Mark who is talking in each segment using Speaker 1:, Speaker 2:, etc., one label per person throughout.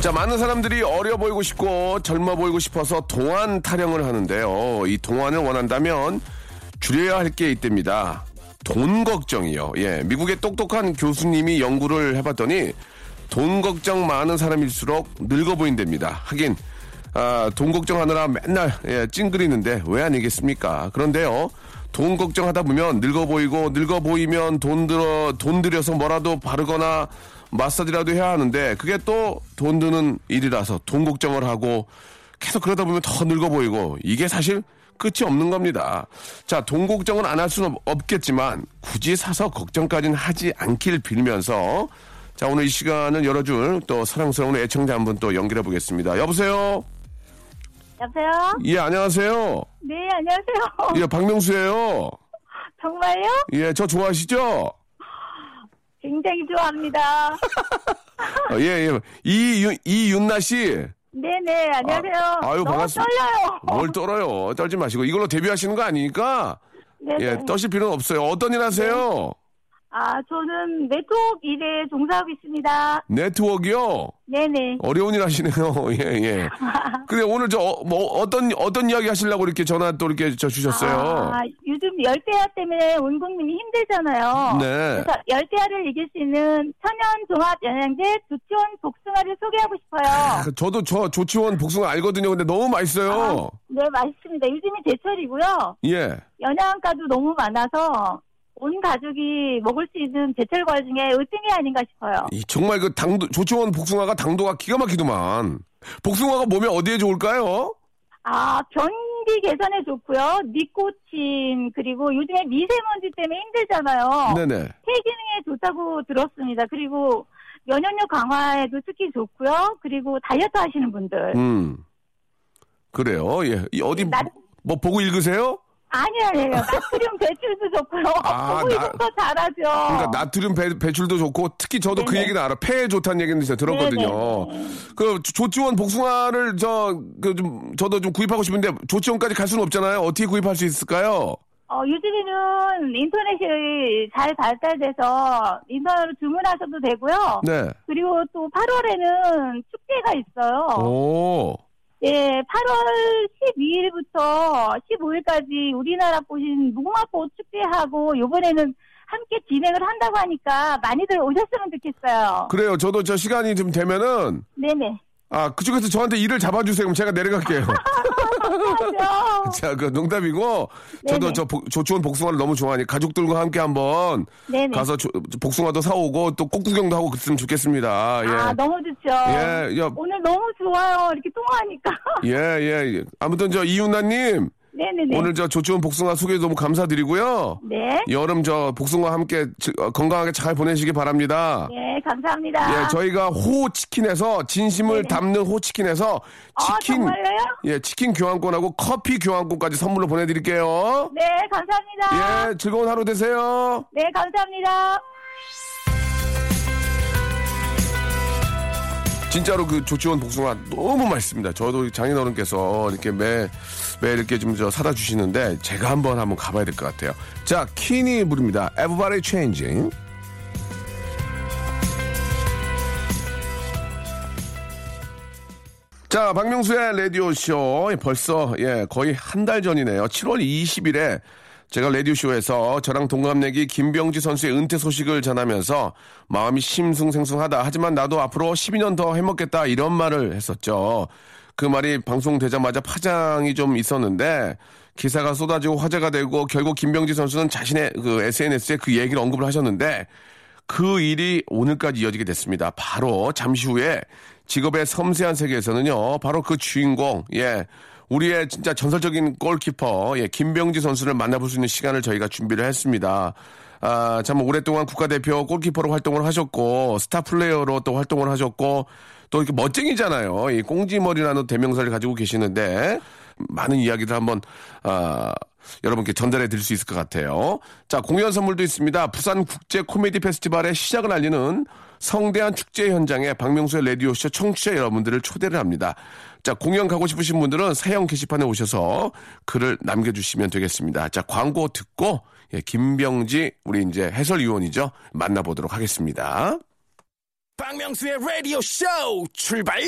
Speaker 1: 자, 많은 사람들이 어려 보이고 싶고 젊어 보이고 싶어서 동안 타령을 하는데요. 이 동안을 원한다면 줄여야 할 게 있답니다. 돈 걱정이요. 예. 미국의 똑똑한 교수님이 연구를 해봤더니 돈 걱정 많은 사람일수록 늙어 보인답니다. 하긴, 아, 돈 걱정하느라 맨날 예, 찡그리는데 왜 아니겠습니까? 그런데요. 돈 걱정하다 보면 늙어 보이고 늙어 보이면 돈 들어 돈 들여서 뭐라도 바르거나 마사지라도 해야 하는데 그게 또 돈 드는 일이라서 돈 걱정을 하고 계속 그러다 보면 더 늙어 보이고 이게 사실 끝이 없는 겁니다. 자, 돈 걱정은 안 할 수는 없겠지만 굳이 사서 걱정까지는 하지 않길 빌면서 자, 오늘 이 시간을 열어줄 또 사랑스러운 애청자 한 분 또 연결해 보겠습니다. 여보세요?
Speaker 2: 여보세요?
Speaker 1: 예, 안녕하세요.
Speaker 2: 네, 안녕하세요.
Speaker 1: 예, 박명수예요.
Speaker 2: 정말요?
Speaker 1: 예, 저 좋아하시죠?
Speaker 2: 굉장히 좋아합니다.
Speaker 1: 어, 예, 예. 이윤, 이윤나 씨.
Speaker 2: 네네, 안녕하세요.
Speaker 1: 아, 유 반갑습니다.
Speaker 2: 떨려요.
Speaker 1: 뭘 떨어요. 떨지 마시고. 이걸로 데뷔하시는 거 아니니까.
Speaker 2: 네네.
Speaker 1: 예, 떠실 필요는 없어요. 어떤 일 하세요?
Speaker 2: 아, 저는 네트워크 일에 종사하고 있습니다.
Speaker 1: 네트워크요?
Speaker 2: 네네.
Speaker 1: 어려운 일 하시네요. 예, 예. 근데 오늘 저, 어, 뭐, 어떤, 어떤 이야기 하시려고 이렇게 전화 또 이렇게 저 주셨어요?
Speaker 2: 아, 요즘 열대야 때문에 온 국민이 힘들잖아요.
Speaker 1: 네.
Speaker 2: 그래서 열대야를 이길 수 있는 천연 종합 영양제 두치원 복숭아를 소개하고 싶어요.
Speaker 1: 저도 저 조치원 복숭아 알거든요. 근데 너무 맛있어요.
Speaker 2: 네, 맛있습니다. 요즘이 제철이고요.
Speaker 1: 예.
Speaker 2: 영양가도 너무 많아서 온 가족이 먹을 수 있는 제철 과일 중에 으뜸이 아닌가 싶어요.
Speaker 1: 이 정말 그 당도, 조치원 복숭아가 당도가 기가 막히더만. 복숭아가 몸에 어디에 좋을까요?
Speaker 2: 아, 변비 개선에 좋고요. 니코틴 그리고 요즘에 미세먼지 때문에 힘들잖아요.
Speaker 1: 네네.
Speaker 2: 폐 기능에 좋다고 들었습니다. 그리고 면역력 강화에도 특히 좋고요. 그리고 다이어트 하시는 분들.
Speaker 1: 음. 그래요. 예. 이 어디
Speaker 2: 나-
Speaker 1: 뭐 보고 읽으세요?
Speaker 2: 아니요, 아니요. 나트륨 배출도 좋고요.
Speaker 1: 아,
Speaker 2: 이런 거 잘하죠.
Speaker 1: 그러니까 나트륨 배, 출도 좋고 특히 저도 그
Speaker 2: 네네.
Speaker 1: 얘기는 알아. 폐에 좋다는 얘기는 제가 들었거든요.
Speaker 2: 네네.
Speaker 1: 그 조치원 복숭아를 저 그 좀 저도 좀 구입하고 싶은데 조치원까지 갈 수는 없잖아요. 어떻게 구입할 수 있을까요?
Speaker 2: 어, 요즘에는 인터넷이 잘 발달돼서 인터넷으로 주문하셔도 되고요.
Speaker 1: 네.
Speaker 2: 그리고 또 8월에는 축제가 있어요.
Speaker 1: 오.
Speaker 2: 예, 8월 12일부터 15일까지 우리나라 꽃인 무궁화꽃 축제하고 요번에는 함께 진행을 한다고 하니까 많이들 오셨으면 좋겠어요.
Speaker 1: 그래요. 저도 저 시간이 좀 되면은
Speaker 2: 네네.
Speaker 1: 아 그쪽에서 저한테 일을 잡아주세요. 그럼 제가 내려갈게요. 자, 그 농담이고 저도
Speaker 2: 네네.
Speaker 1: 저 복- 조치원 복숭아를 너무 좋아하니 가족들과 함께 한번
Speaker 2: 네네.
Speaker 1: 가서 조- 복숭아도 사오고 또 꽃구경도 하고 그랬으면 좋겠습니다. 예.
Speaker 2: 아, 너무 좋죠.
Speaker 1: 예, 야.
Speaker 2: 오늘 너무 좋아요. 이렇게 통화하니까.
Speaker 1: 예, 예, 예. 아무튼 저 이윤나님
Speaker 2: 네네네.
Speaker 1: 오늘 저 조치원 복숭아 소개 너무 감사드리고요.
Speaker 2: 네.
Speaker 1: 여름 저 복숭아 함께 지- 어, 건강하게 잘 보내시기 바랍니다.
Speaker 2: 네, 감사합니다.
Speaker 1: 예, 저희가 호치킨에서 진심을. 담는 호치킨에서
Speaker 2: 아,
Speaker 1: 치킨
Speaker 2: 정말요?
Speaker 1: 예, 치킨 교환권하고 커피 교환권까지 선물로 보내드릴게요.
Speaker 2: 네, 감사합니다.
Speaker 1: 예, 즐거운 하루 되세요.
Speaker 2: 네, 감사합니다.
Speaker 1: 진짜로 그 조치원 복숭아 너무 맛있습니다. 저도 장인어른께서 이렇게 매, 매 이렇게 좀 저 사다 주시는데 제가 한번 한번 가봐야 될 것 같아요. 자, 키니 부릅니다. Everybody Changing. 자, 박명수의 라디오쇼. 벌써, 예, 거의 한 달 전이네요. 7월 20일에 제가 라디오쇼에서 저랑 동갑내기 김병지 선수의 은퇴 소식을 전하면서 마음이 심숭생숭하다. 하지만 나도 앞으로 12년 더 해먹겠다. 이런 말을 했었죠. 그 말이 방송되자마자 파장이 좀 있었는데 기사가 쏟아지고 화제가 되고 결국 김병지 선수는 자신의 그 SNS에 그 얘기를 언급을 하셨는데 그 일이 오늘까지 이어지게 됐습니다. 바로 잠시 후에 직업의 섬세한 세계에서는요, 바로 그 주인공, 예, 우리의 진짜 전설적인 골키퍼, 예, 김병지 선수를 만나볼 수 있는 시간을 저희가 준비를 했습니다. 아, 참 오랫동안 국가대표 골키퍼로 활동을 하셨고, 스타 플레이어로 또 활동을 하셨고, 또 이렇게 멋쟁이잖아요. 이 꽁지머리라는 대명사를 가지고 계시는데, 많은 이야기를 한번, 아, 여러분께 전달해 드릴 수 있을 것 같아요. 자, 공연 선물도 있습니다. 부산 국제 코미디 페스티벌의 시작을 알리는 성대한 축제 현장에 박명수의 라디오쇼 청취자 여러분들을 초대를 합니다. 자, 공연 가고 싶으신 분들은 사형 게시판에 오셔서 글을 남겨주시면 되겠습니다. 자, 광고 듣고, 예, 김병지, 우리 이제 해설위원이죠. 만나보도록 하겠습니다.
Speaker 3: 박명수의 라디오 쇼 출발!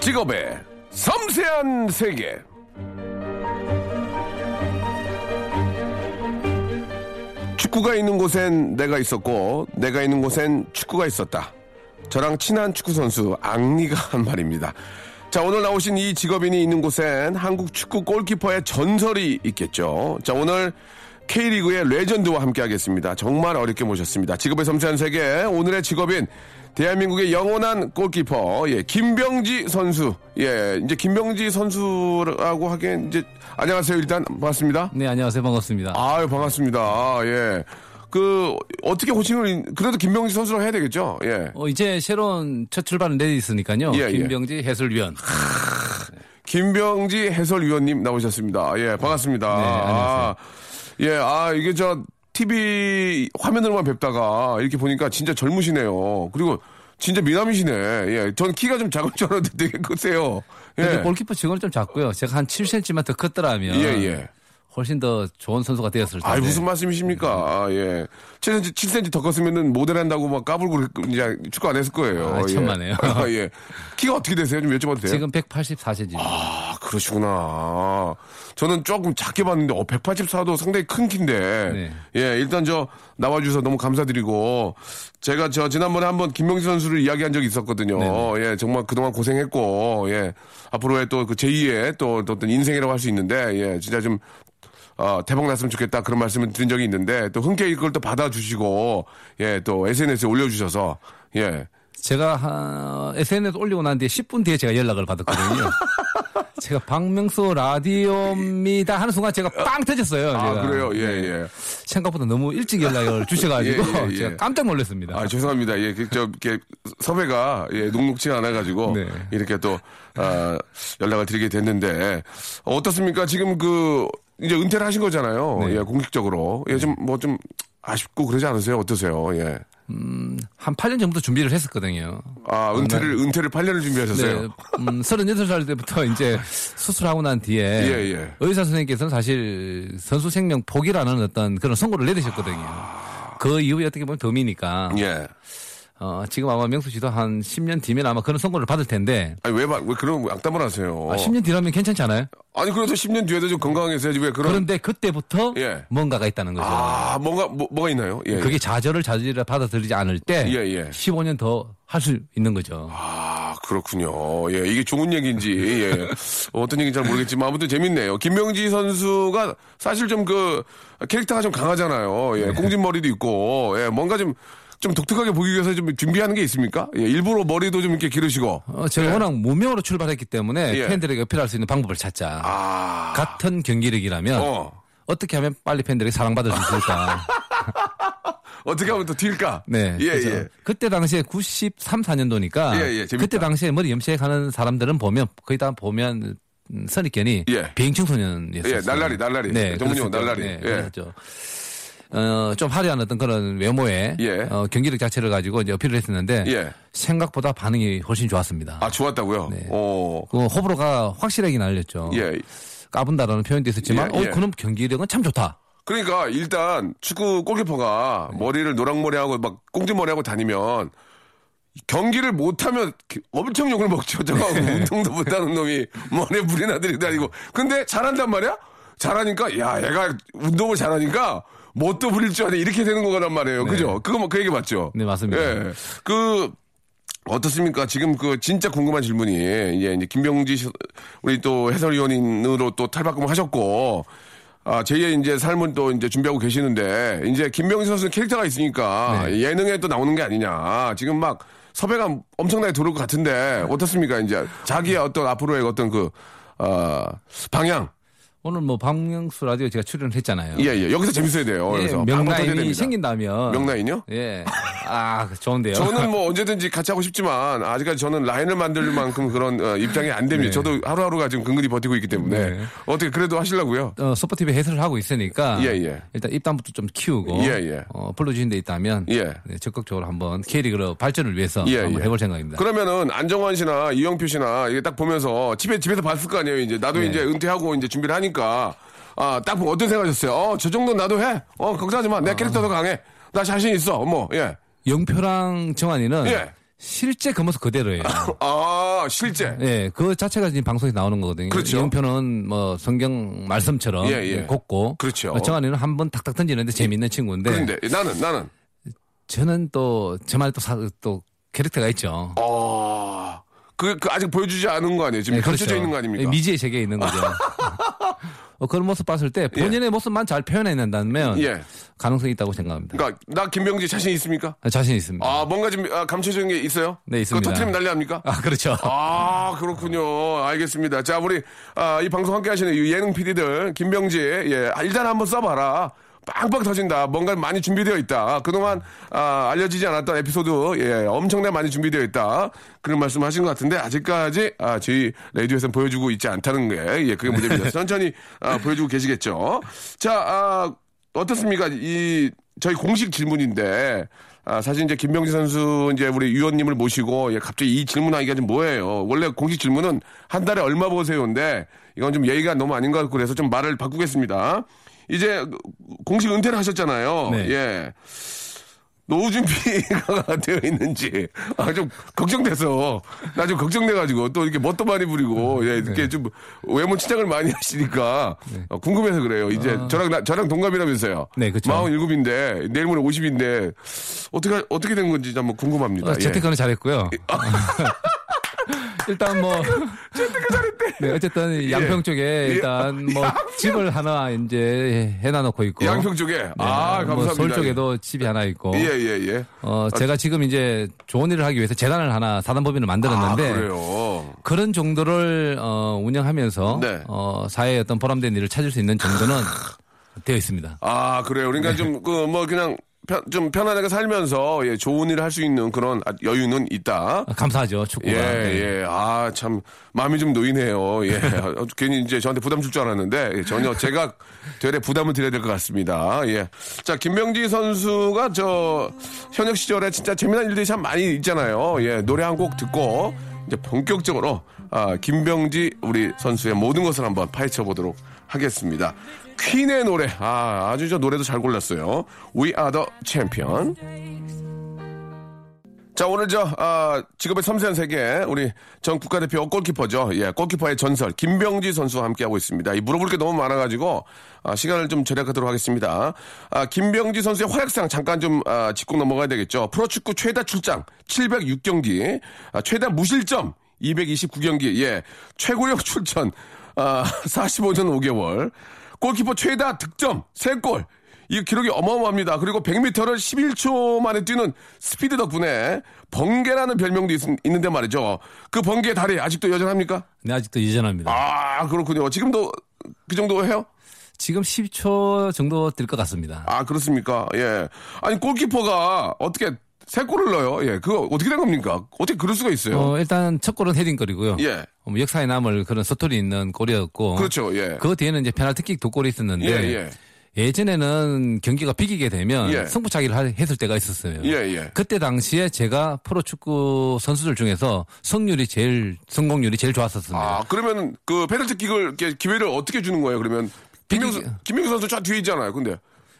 Speaker 1: 직업의 섬세한 세계. 축구가 있는 곳엔 내가 있었고, 내가 있는 곳엔 축구가 있었다. 저랑 친한 축구 선수 앙리가 한 말입니다. 자, 오늘 나오신 이 직업인이 있는 곳엔 한국 축구 골키퍼의 전설이 있겠죠. 자, 오늘 K리그의 레전드와 함께 하겠습니다. 정말 어렵게 모셨습니다. 직업의 섬세한 세계, 오늘의 직업인 대한민국의 영원한 골키퍼, 예, 김병지 선수. 예, 이제 김병지 선수라고 하기엔 이제, 안녕하세요. 일단, 반갑습니다.
Speaker 4: 네, 안녕하세요. 반갑습니다.
Speaker 1: 아유, 반갑습니다. 아, 예. 그, 어떻게 호칭을, 그래도 김병지 선수로 해야 되겠죠? 예.
Speaker 4: 어, 이제 새로운 첫 출발은 내있으니까요.
Speaker 1: 예, 예.
Speaker 4: 김병지 해설위원.
Speaker 1: 김병지 해설위원님 나오셨습니다. 예, 반갑습니다.
Speaker 4: 네, 안녕하세요.
Speaker 1: 아, 예, 아, 이게 저, TV 화면으로만 뵙다가 이렇게 보니까 진짜 젊으시네요. 그리고 진짜 미남이시네. 예, 전 키가 좀 작은 줄 알았는데 되게 크세요.
Speaker 4: 근데
Speaker 1: 예,
Speaker 4: 골키퍼 직원은 좀 작고요. 제가 한 7cm만 더 컸더라면
Speaker 1: 예, 예.
Speaker 4: 훨씬 더 좋은 선수가 되었을 텐데.
Speaker 1: 아 무슨 말씀이십니까? 아, 예. 7cm, 7cm 더 컸으면은 모델 한다고 막 까불고 이제 축구 안 했을 거예요.
Speaker 4: 아,
Speaker 1: 예.
Speaker 4: 천만에요.
Speaker 1: 아, 예. 키가 어떻게 되세요? 좀 여쭤봐도 돼요?
Speaker 4: 지금 184cm.
Speaker 1: 아, 그러시구나. 저는 조금 작게 봤는데, 어, 184도 상당히 큰 키인데.
Speaker 4: 네.
Speaker 1: 예, 일단 저, 나와주셔서 너무 감사드리고. 제가 저, 지난번에 한번 김명지 선수를 이야기한 적이 있었거든요.
Speaker 4: 네,
Speaker 1: 예, 정말 그동안 고생했고, 예. 앞으로의 또 그 제2의 또, 또 어떤 인생이라고 할 수 있는데, 예, 진짜 좀, 어, 대박 났으면 좋겠다 그런 말씀을 드린 적이 있는데, 또 흔쾌히 그걸 또 받아주시고, 예, 또 SNS에 올려주셔서, 예.
Speaker 4: 제가 한 SNS 올리고 난 뒤에 10분 뒤에 제가 연락을 받았거든요. 제가 박명수 라디오입니다 하는 순간 제가 빵 터졌어요.
Speaker 1: 아,
Speaker 4: 제가.
Speaker 1: 그래요? 예,
Speaker 4: 네.
Speaker 1: 예.
Speaker 4: 생각보다 너무 일찍 연락을 주셔가지고
Speaker 1: 예, 예, 예.
Speaker 4: 제가 깜짝 놀랐습니다.
Speaker 1: 아, 죄송합니다. 예, 그, 저, 이렇게, 섭외가, 예, 녹록치가 않아가지고,
Speaker 4: 네.
Speaker 1: 이렇게 또, 아, 연락을 드리게 됐는데, 어떻습니까? 지금 그, 이제 은퇴를 하신 거잖아요.
Speaker 4: 네.
Speaker 1: 예, 공식적으로. 예, 좀, 뭐 좀, 아쉽고 그러지 않으세요? 어떠세요? 예.
Speaker 4: 한 8년 전부터 준비를 했었거든요.
Speaker 1: 아, 은퇴를, 은퇴를 8년을 준비하셨어요?
Speaker 4: 네, 음, 38살 때부터 이제 수술하고 난 뒤에
Speaker 1: 예, 예.
Speaker 4: 의사 선생님께서는 사실 선수 생명 포기라는 어떤 그런 선고를 내리셨거든요. 그 이후에 어떻게 보면 덤이니까
Speaker 1: 예.
Speaker 4: 어, 지금 아마 명수 씨도 한 10년 뒤면 아마 그런 선고를 받을 텐데
Speaker 1: 아니, 왜, 막- 왜 그런 악담을 하세요?
Speaker 4: 아, 10년 뒤라면 괜찮지 않아요?
Speaker 1: 아니, 그래도 10년 뒤에도 좀 건강하겠어야지. 왜 그런.
Speaker 4: 그런데 그때부터
Speaker 1: 예.
Speaker 4: 뭔가가 있다는 거죠.
Speaker 1: 아, 뭔가, 뭐, 뭐가 있나요? 예.
Speaker 4: 그게 좌절을 좌절을 받아들이지 않을 때
Speaker 1: 예, 예.
Speaker 4: 15년 더 할 수 있는 거죠.
Speaker 1: 아, 그렇군요. 예, 이게 좋은 얘기인지, 예. 어떤 얘기인지 잘 모르겠지만, 아무튼 재밌네요. 김명지 선수가 사실 좀 그, 캐릭터가 좀 강하잖아요.
Speaker 4: 네.
Speaker 1: 예, 꽁진머리도 있고, 예, 뭔가 좀, 좀 독특하게 보기 위해서 좀 준비하는 게 있습니까? 예, 일부러 머리도 좀 이렇게 기르시고.
Speaker 4: 어, 제가
Speaker 1: 예.
Speaker 4: 워낙 무명으로 출발했기 때문에
Speaker 1: 예.
Speaker 4: 팬들에게 어필할 수 있는 방법을 찾자.
Speaker 1: 아,
Speaker 4: 같은 경기력이라면
Speaker 1: 어.
Speaker 4: 어떻게 하면 빨리 팬들에게 사랑받을 수 있을까?
Speaker 1: 어떻게 하면 또 튈까?
Speaker 4: 네.
Speaker 1: 예,
Speaker 4: 그래서
Speaker 1: 예.
Speaker 4: 그때 당시에 93, 4년도니까
Speaker 1: 예, 예, 재밌다.
Speaker 4: 그때 당시에 머리 염색하는 사람들은 보면 거의 다 보면 음, 선입견이
Speaker 1: 예.
Speaker 4: 비행청 소년이었어요.
Speaker 1: 예, 날라리, 날라리.
Speaker 4: 네, 그랬었죠.
Speaker 1: 날라리.
Speaker 4: 네,
Speaker 1: 예.
Speaker 4: 그랬었죠. 어, 좀 화려한 어떤 그런 외모에
Speaker 1: 예.
Speaker 4: 어, 경기력 자체를 가지고 이제 어필을 했었는데
Speaker 1: 예.
Speaker 4: 생각보다 반응이 훨씬 좋았습니다.
Speaker 1: 아, 좋았다고요?
Speaker 4: 네.
Speaker 1: 어.
Speaker 4: 그 호불호가 확실하게 날렸죠.
Speaker 1: 예.
Speaker 4: 까분다라는 표현도 있었지만
Speaker 1: 예, 예.
Speaker 4: 어 그럼 경기력은 참 좋다.
Speaker 1: 그러니까 일단 축구 골키퍼가 머리를 노랑머리하고 막 꽁지머리하고 다니면 경기를 못하면 엄청 욕을 먹죠. 저거 운동도 못하는 놈이 머리에 물이 나 들이 다니고. 근데 잘한단 말이야? 잘하니까 야 얘가 운동을 잘하니까 뭣도 부릴 줄 아네 이렇게 되는 거란 말이에요.
Speaker 4: 네.
Speaker 1: 그죠? 그거 뭐그 얘기 맞죠?
Speaker 4: 네, 맞습니다.
Speaker 1: 예. 그 어떻습니까? 지금 그 진짜 궁금한 질문이 이제 이제 김병지 시- 우리 또 해설위원으로 또 탈바꿈을 하셨고 아, 제2의 이제 삶은 또 이제 준비하고 계시는데 이제 김병지 선수는 캐릭터가 있으니까
Speaker 4: 네.
Speaker 1: 예능에 또 나오는 게 아니냐. 지금 막 섭외가 엄청나게 들어올 것 같은데 어떻습니까? 이제 자기의 어떤 앞으로의 어떤 그 어, 방향.
Speaker 4: 오늘 뭐 박명수 라디오 제가 출연을 했잖아요.
Speaker 1: 예, 예. 여기서 재밌어야 돼요.
Speaker 4: 예,
Speaker 1: 그래서 됩니다.
Speaker 4: 생긴다면
Speaker 1: 명라인이요?
Speaker 4: 예. 아, 좋은데요.
Speaker 1: 저는 뭐 언제든지 같이 하고 싶지만 아직까지 저는 라인을 만들 만큼 그런 어, 입장이 안 됩니다.
Speaker 4: 네.
Speaker 1: 저도 하루하루가 지금 근근히 버티고 있기 때문에
Speaker 4: 네.
Speaker 1: 어떻게 그래도 하시려고요?
Speaker 4: 어, 스포티비 해설을 하고 있으니까
Speaker 1: 예, 예.
Speaker 4: 일단 입담부터 좀 키우고
Speaker 1: 예, 예.
Speaker 4: 어, 불러주신 데 있다면
Speaker 1: 예.
Speaker 4: 네, 적극적으로 한번 K리그로 발전을 위해서
Speaker 1: 예,
Speaker 4: 한번
Speaker 1: 예.
Speaker 4: 해볼 생각입니다.
Speaker 1: 그러면은 안정환 씨나 이영표 씨나 이게 딱 보면서 집에 집에서 봤을 거 아니에요. 이제 나도
Speaker 4: 네.
Speaker 1: 이제 은퇴하고 이제 준비를 하니까 아 딱 보면 어떤 생각하셨어요? 어 저 정도 나도 해. 어 걱정하지 마. 내 캐릭터 더 강해. 나 자신 있어. 뭐 예.
Speaker 4: 영표랑 정환이는
Speaker 1: 예.
Speaker 4: 실제 그 모습 그대로예요.
Speaker 1: 아 실제.
Speaker 4: 예, 그 자체가 지금 방송에 나오는 거거든요.
Speaker 1: 그렇죠.
Speaker 4: 영표는 뭐 성경 말씀처럼
Speaker 1: 예, 예.
Speaker 4: 곱고
Speaker 1: 그렇죠.
Speaker 4: 정환이는 한 번 탁탁 던지는데 재밌는 친구인데
Speaker 1: 그런데 나는 나는
Speaker 4: 저는 또 저만의 또, 사- 또 캐릭터가 있죠.
Speaker 1: 어. 그, 그 아직 보여주지 않은 거 아니에요? 지금
Speaker 4: 예,
Speaker 1: 펼쳐져
Speaker 4: 그렇죠.
Speaker 1: 있는 거 아닙니까?
Speaker 4: 예, 미지의 세계에 있는 거죠. 어, 그런 모습 봤을 때 본인의 모습만 잘 표현해낸다면
Speaker 1: 예.
Speaker 4: 가능성이 있다고 생각합니다.
Speaker 1: 그러니까 나 김병지 자신 있습니까?
Speaker 4: 아, 자신 있습니다.
Speaker 1: 아 뭔가 좀 아, 감춰진 게 있어요?
Speaker 4: 네, 있습니다.
Speaker 1: 그거 터트리면 난리 납니까?
Speaker 4: 아, 그렇죠.
Speaker 1: 아, 그렇군요. 알겠습니다. 자, 우리, 아, 이 방송 함께 하시는 이 예능 PD들, 김병지, 예, 아, 일단 한번 써봐라. 빵빵 터진다. 뭔가 많이 준비되어 있다. 그동안, 아, 알려지지 않았던 에피소드, 예, 엄청나게 많이 준비되어 있다. 그런 말씀 하신 것 같은데, 아직까지, 아, 저희 라디오에서는 보여주고 있지 않다는 게, 예, 그게 문제입니다. 천천히, 아, 보여주고 계시겠죠. 자, 아, 어떻습니까? 이, 저희 공식 질문인데, 아, 사실 이제 김병지 선수 이제 우리 위원님을 모시고 예, 갑자기 이 질문하기가 좀 뭐예요. 원래 공식 질문은 한 달에 얼마 버세요인데 이건 좀 예의가 너무 아닌 것 같고 그래서 좀 말을 바꾸겠습니다. 이제 공식 은퇴를 하셨잖아요.
Speaker 4: 네.
Speaker 1: 예. 노후 준비가 되어 있는지 아 좀 걱정돼서 나 좀 걱정돼가지고 또 이렇게 뭣도 많이 부리고 예 이렇게
Speaker 4: 네.
Speaker 1: 좀 외모 치장을 많이 하시니까 어, 궁금해서 그래요. 이제 저랑 나- 저랑 동갑이라면서요.
Speaker 4: 아. 네, 그쵸.
Speaker 1: 47인데 내일 모레 50인데 어떻게 어떻게 된 건지 한번 궁금합니다.
Speaker 4: 어,
Speaker 1: 예.
Speaker 4: 재테크는 잘했고요. 일단 뭐
Speaker 1: 재테크 잘했대.
Speaker 4: 네, 어쨌든 양평 쪽에 일단 뭐
Speaker 1: 양평.
Speaker 4: 집을 하나 이제 해놔 놓고 있고
Speaker 1: 양평 쪽에
Speaker 4: 아뭐
Speaker 1: 감사합니다.
Speaker 4: 서울 쪽에도 집이 하나 있고
Speaker 1: 예 예 예.
Speaker 4: 어 제가 지금 이제 좋은 일을 하기 위해서 재단을 하나 사단법인을
Speaker 1: 아
Speaker 4: 만들었는데
Speaker 1: 그래요.
Speaker 4: 그런 정도를 어, 운영하면서
Speaker 1: 네.
Speaker 4: 어, 사회의 어떤 보람된 일을 찾을 수 있는 정도는 되어 있습니다.
Speaker 1: 아 그래요. 그러니까
Speaker 4: 네.
Speaker 1: 좀그 뭐 그냥 편, 좀 편안하게 살면서 예, 좋은 일을 할 수 있는 그런 아, 여유는 있다.
Speaker 4: 아, 감사하죠 축구가.
Speaker 1: 예,
Speaker 4: 네.
Speaker 1: 예. 아, 참, 마음이 좀 놓이네요. 예. 어, 괜히 이제 저한테 부담 줄 줄 알았는데, 예, 전혀 제가 되레 부담을 드려야 될 것 같습니다. 예. 자, 김명지 선수가 저, 현역 시절에 진짜 재미난 일들이 참 많이 있잖아요. 예. 노래 한 곡 듣고, 이제 본격적으로, 아, 김병지 우리 선수의 모든 것을 한번 파헤쳐 보도록 하겠습니다. 퀸의 노래. 아, 아주 저 노래도 잘 골랐어요. We are the champion. 자, 오늘 저, 아, 직업의 섬세한 세계, 우리 전 국가대표 골키퍼죠. 예, 골키퍼의 전설, 김병지 선수와 함께하고 있습니다. 이 물어볼 게 너무 많아가지고, 아, 시간을 좀 절약하도록 하겠습니다. 아, 김병지 선수의 활약상 잠깐 좀, 아, 짚고 넘어가야 되겠죠. 프로축구 최다 출장, 706경기, 아, 최다 무실점, 229경기, 예, 최고령 출전, 아, 45년 5개월, 골키퍼 최다 득점, 3골, 이 기록이 어마어마합니다. 그리고 100m를 11초 만에 뛰는 스피드 덕분에 번개라는 별명도 있, 는데 말이죠. 그 번개의 다리 아직도 여전합니까?
Speaker 4: 네, 아직도 여전합니다.
Speaker 1: 아, 그렇군요. 지금도 그 정도 해요?
Speaker 4: 지금 10초 정도 될 것 같습니다.
Speaker 1: 아, 그렇습니까? 예. 아니, 골키퍼가 어떻게 세 골을 넣어요? 예. 그거 어떻게 된 겁니까? 어떻게 그럴 수가 있어요?
Speaker 4: 어, 일단 첫 골은 헤딩골이고요.
Speaker 1: 예.
Speaker 4: 어, 뭐 역사에 남을 그런 스토리 있는 골이었고.
Speaker 1: 그렇죠. 예.
Speaker 4: 그 뒤에는 이제 페널티킥 두 골이 있었는데.
Speaker 1: 예, 예.
Speaker 4: 예전에는 경기가 비기게 되면
Speaker 1: 예.
Speaker 4: 승부차기를 하- 했을 때가 있었어요.
Speaker 1: 예, 예.
Speaker 4: 그때 당시에 제가 프로축구 선수들 중에서 성률이 제일 성공률이 제일 좋았었습니다.
Speaker 1: 아, 그러면 그 페널티킥을 기회를 어떻게 주는 거예요? 그러면 김명수, 김명수 선수 저 뒤에 있잖아요. 근데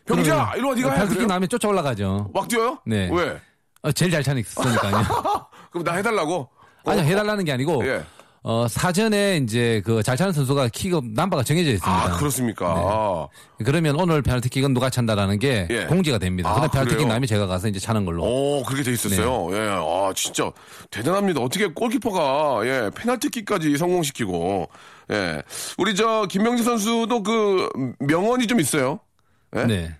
Speaker 1: 병자 이리 와 네가 해.
Speaker 4: 발특기? 나면 쫓아 올라가죠.
Speaker 1: 막 뛰어요?
Speaker 4: 네.
Speaker 1: 왜?
Speaker 4: 어, 제일 잘 차는 있으니까요.
Speaker 1: 그럼 나 해달라고?
Speaker 4: 아니
Speaker 1: 어,
Speaker 4: 해달라는 게 아니고
Speaker 1: 예.
Speaker 4: 어, 사전에 이제 그 잘 차는 선수가 킥업 남바가 정해져 있습니다.
Speaker 1: 아 그렇습니까? 아.
Speaker 4: 그러면 오늘 페널티킥은 누가 찬다라는 게
Speaker 1: 예.
Speaker 4: 공지가 됩니다.
Speaker 1: 아,
Speaker 4: 그럼 페널티킥? 나면 제가 가서 이제 차는 걸로.
Speaker 1: 오, 그렇게 돼 있었어요.
Speaker 4: 네.
Speaker 1: 예, 아, 진짜 대단합니다. 어떻게 골키퍼가 예, 페널티킥까지 성공시키고 예, 우리 저 김명지 선수도 그 명언이 좀 있어요. 예?
Speaker 4: 네.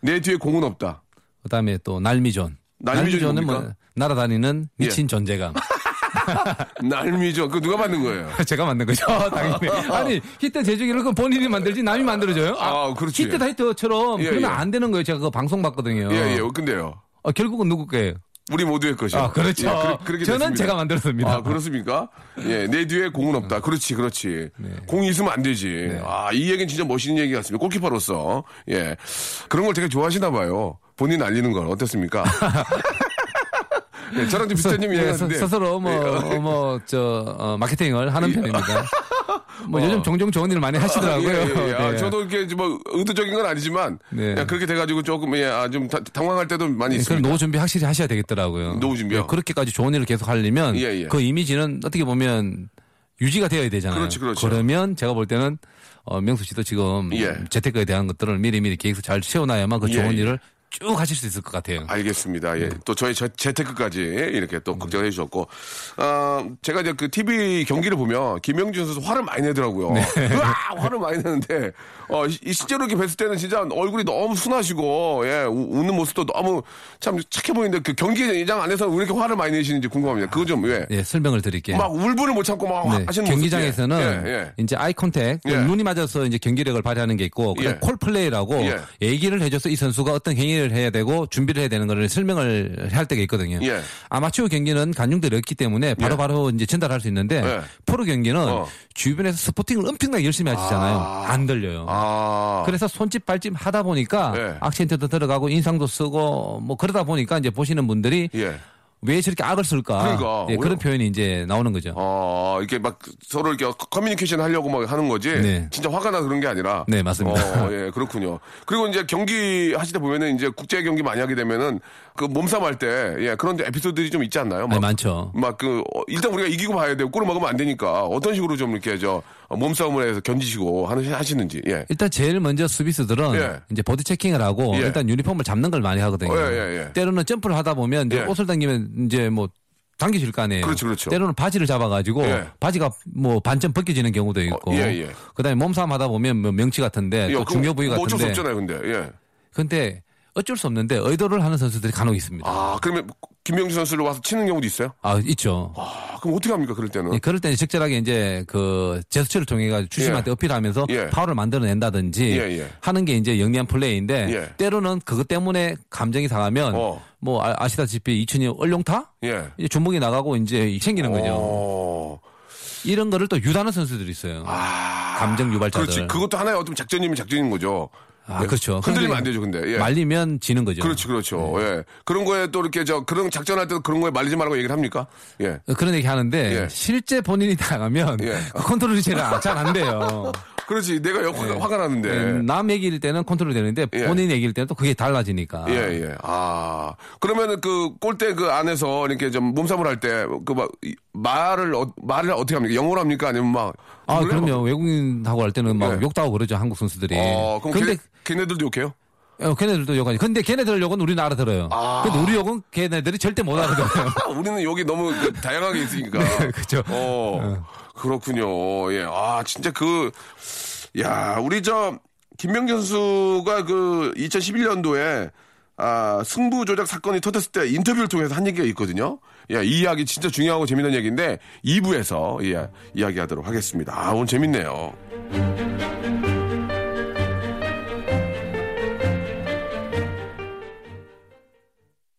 Speaker 1: 내 뒤에 공은 없다.
Speaker 4: 그다음에 또 날미존.
Speaker 1: 뭡니까?
Speaker 4: 뭐 날아다니는
Speaker 1: 예.
Speaker 4: 미친 존재감.
Speaker 1: 날미죠. 그 누가 만든 거예요?
Speaker 4: 제가 만든 거죠, 당연히. 아니, 히트 제조기를 그 본인이 만들지 남이 만들어줘요?
Speaker 1: 아, 그렇지.
Speaker 4: 히트다 히트처럼
Speaker 1: 예,
Speaker 4: 그러면
Speaker 1: 예.
Speaker 4: 안 되는 거예요. 제가 그거 방송 봤거든요.
Speaker 1: 예, 예. 근데요.
Speaker 4: 어, 결국은 누구 거예요?
Speaker 1: 우리 모두의 것이요.
Speaker 4: 아, 그렇죠.
Speaker 1: 예, 그렇-
Speaker 4: 저는
Speaker 1: 됐습니다.
Speaker 4: 제가 만들었습니다.
Speaker 1: 아, 그렇습니까? 예, 내 뒤에 공은 없다. 그렇지, 그렇지. 공이 있으면 안 되지. 아, 이 얘기는 진짜 멋있는 얘기 같습니다. 골키퍼로서. 예. 그런 걸 되게 좋아하시나 봐요. 본인 알리는 걸. 어떻습니까? 예, 저랑 좀 비슷한 점이
Speaker 4: 예,
Speaker 1: 있는데.
Speaker 4: 스- 스스로 뭐,
Speaker 1: 예.
Speaker 4: 어, 뭐, 저, 어, 마케팅을 하는 편입니다. 뭐 요즘 종종 좋은 일을 많이 하시더라고요.
Speaker 1: 예, 예, 예. 아,
Speaker 4: 네.
Speaker 1: 저도 이렇게 뭐 의도적인 건 아니지만
Speaker 4: 네.
Speaker 1: 그냥 그렇게 돼가지고 조금 예, 아, 좀 다- 당황할 때도 많이
Speaker 4: 네,
Speaker 1: 있습니다.
Speaker 4: 노후 준비 확실히 하셔야 되겠더라고요.
Speaker 1: 노후 준비요?
Speaker 4: 네, 그렇게까지 좋은 일을 계속 하려면
Speaker 1: 예, 예.
Speaker 4: 그 이미지는 어떻게 보면 유지가 되어야 되잖아요.
Speaker 1: 그렇지, 그렇죠.
Speaker 4: 러면 제가 볼 때는 어, 명수 씨도 지금
Speaker 1: 예.
Speaker 4: 재테크에 대한 것들을 미리미리 계획서 잘 세워놔야만 그
Speaker 1: 예,
Speaker 4: 좋은
Speaker 1: 예.
Speaker 4: 일을 쭉 하실 수 있을 것 같아요.
Speaker 1: 알겠습니다.
Speaker 4: 네.
Speaker 1: 예. 또 저희 재- 재테크까지 이렇게 또 걱정해 주셨고, 어, 제가 이제 그 TV 경기를 보면 김영준 선수 화를 많이 내더라고요.
Speaker 4: 네.
Speaker 1: 으아! 화를 많이 내는데, 어, 실제로 이렇게 뵀을 때는 진짜 얼굴이 너무 순하시고, 예, 우- 웃는 모습도 너무 참 착해 보이는데 그 경기장 안에서 왜 이렇게 화를 많이 내시는지 궁금합니다. 그거 좀, 왜?
Speaker 4: 예, 설명을 드릴게요.
Speaker 1: 막 울분을 못 참고 막
Speaker 4: 네,
Speaker 1: 하시는
Speaker 4: 경기장에서는.
Speaker 1: 예, 예.
Speaker 4: 이제 eye contact,
Speaker 1: 예.
Speaker 4: 눈이 맞아서 이제 경기력을 발휘하는 게 있고,
Speaker 1: 예.
Speaker 4: call play라고
Speaker 1: 예.
Speaker 4: 얘기를 해줘서 이 선수가 어떤 행위를 해야 되고 준비를 해야 되는 거를 설명을 할 때가 있거든요.
Speaker 1: 예.
Speaker 4: 아마추어 경기는 관중들이 없기 때문에 바로바로 이제 전달할 수 있는데
Speaker 1: 예.
Speaker 4: 프로 경기는
Speaker 1: 어.
Speaker 4: 주변에서 스포팅을 엄청나게 열심히 하시잖아요. 안 들려요.
Speaker 1: 아.
Speaker 4: 그래서 손짓 발짓 하다 보니까
Speaker 1: 예.
Speaker 4: 악센트도 들어가고 인상도 쓰고 뭐 그러다 보니까 이제 보시는 분들이
Speaker 1: 예.
Speaker 4: 왜 저렇게 악을 쓸까?
Speaker 1: 그러니까.
Speaker 4: 예, 그런
Speaker 1: 왜-
Speaker 4: 표현이 이제 나오는 거죠.
Speaker 1: 어, 이렇게 막 서로 이렇게 커뮤니케이션 하려고 막 하는 거지.
Speaker 4: 네.
Speaker 1: 진짜 화가 나 그런 게 아니라.
Speaker 4: 네, 맞습니다.
Speaker 1: 어, 예, 그렇군요. 그리고 이제 경기 때 보면은 이제 국제 경기 많이 하게 되면은 그 몸싸움 할 때, 예, 그런 에피소드들이 좀 있지 않나요?
Speaker 4: 아니, 많죠.
Speaker 1: 막 그, 어, 일단 우리가 이기고 봐야 되고 골을 먹으면 안 되니까 어떤 식으로 좀 이렇게 저 어, 몸싸움을 해서 견디시고 하시는지, 예.
Speaker 4: 일단 제일 먼저 수비수들은
Speaker 1: 예.
Speaker 4: 이제 보디 체킹을 하고
Speaker 1: 예.
Speaker 4: 일단 유니폼을 잡는 걸 많이 하거든요.
Speaker 1: 어, 예, 예, 예.
Speaker 4: 때로는 점프를 하다 보면 이제
Speaker 1: 예.
Speaker 4: 옷을 당기면 이제 뭐 당기실 거 아니에요.
Speaker 1: 그렇죠, 그렇죠.
Speaker 4: 때로는 바지를 잡아가지고
Speaker 1: 예.
Speaker 4: 바지가 뭐 반점 벗겨지는 경우도 있고.
Speaker 1: 어, 예, 예.
Speaker 4: 그다음에 몸싸움 하다 보면 뭐 명치 같은데
Speaker 1: 예,
Speaker 4: 또 중요 부위
Speaker 1: 뭐 어쩔 수
Speaker 4: 같은데.
Speaker 1: 없잖아요, 근데, 예.
Speaker 4: 근데 어쩔 수 없는데 의도를 하는 선수들이 간혹 있습니다.
Speaker 1: 아, 그러면 김명주 선수를 와서 치는 경우도 있어요?
Speaker 4: 아, 있죠.
Speaker 1: 아, 그럼 어떻게 합니까, 그럴 때는?
Speaker 4: 예, 그럴 때는 적절하게 이제 그 제스처를 통해 가지고 주심한테 어필하면서
Speaker 1: 예.
Speaker 4: 파울을 만들어낸다든지
Speaker 1: 예, 예.
Speaker 4: 하는 게 이제 영리한 플레이인데
Speaker 1: 예.
Speaker 4: 때로는 그것 때문에 감정이 상하면
Speaker 1: 어.
Speaker 4: 뭐 아, 시다시피 이춘이 얼룡타
Speaker 1: 예.
Speaker 4: 주먹이 나가고 이제 챙기는 거죠.
Speaker 1: 어.
Speaker 4: 이런 거를 또 유도하는 선수들이 있어요. 감정 유발자들.
Speaker 1: 아. 그렇지. 그것도 하나의 어떤 작전이면 작전인 거죠.
Speaker 4: 아,
Speaker 1: 예.
Speaker 4: 그렇죠.
Speaker 1: 흔들리면 안 되죠, 근데. 예.
Speaker 4: 말리면 지는 거죠.
Speaker 1: 그렇지, 그렇죠.
Speaker 4: 네.
Speaker 1: 예. 그런 거에 또 이렇게 저, 그런 작전할 때도 그런 거에 말리지 말라고 얘기를 합니까? 예.
Speaker 4: 그런 얘기 하는데
Speaker 1: 예.
Speaker 4: 실제 본인이 당하면
Speaker 1: 예.
Speaker 4: 그 컨트롤이 잘안 돼요.
Speaker 1: 그렇지. 내가 역- 화가 나는데.
Speaker 4: 예, 남 얘기일 때는 컨트롤 되는데
Speaker 1: 예.
Speaker 4: 본인 얘기일 때는 또 그게 달라지니까.
Speaker 1: 예, 예. 아. 그러면은 그 골대 그 안에서 이렇게 좀 몸싸움을 할 때 그 막 말을 어, 말을 어떻게 합니까? 영어로 합니까? 아니면 막
Speaker 4: 아? 그럼요. 외국인하고 할 때는 막
Speaker 1: 예.
Speaker 4: 욕도 하고 그러죠. 한국 선수들이.
Speaker 1: 어, 그럼
Speaker 4: 근데
Speaker 1: 걔, 걔네 들도 욕해요?
Speaker 4: 어, 걔네들도 욕하지. 근데 걔네들 욕은 우리는 알아들어요.
Speaker 1: 아.
Speaker 4: 근데 우리 욕은 걔네들이 절대 못 알아들어요.
Speaker 1: 아, 우리는 여기 너무 그 다양하게 있으니까.
Speaker 4: 네, 그죠.
Speaker 1: 어, 그렇군요. 예. 아, 진짜 그, 야, 우리 저, 김명준 선수가 그 2011년도에 아, 승부 조작 사건이 터졌을 때 인터뷰를 통해서 한 얘기가 있거든요. 예, 이 이야기 진짜 중요하고 재밌는 얘기인데 2부에서 예, 이야기하도록 하겠습니다. 아, 오늘 재밌네요.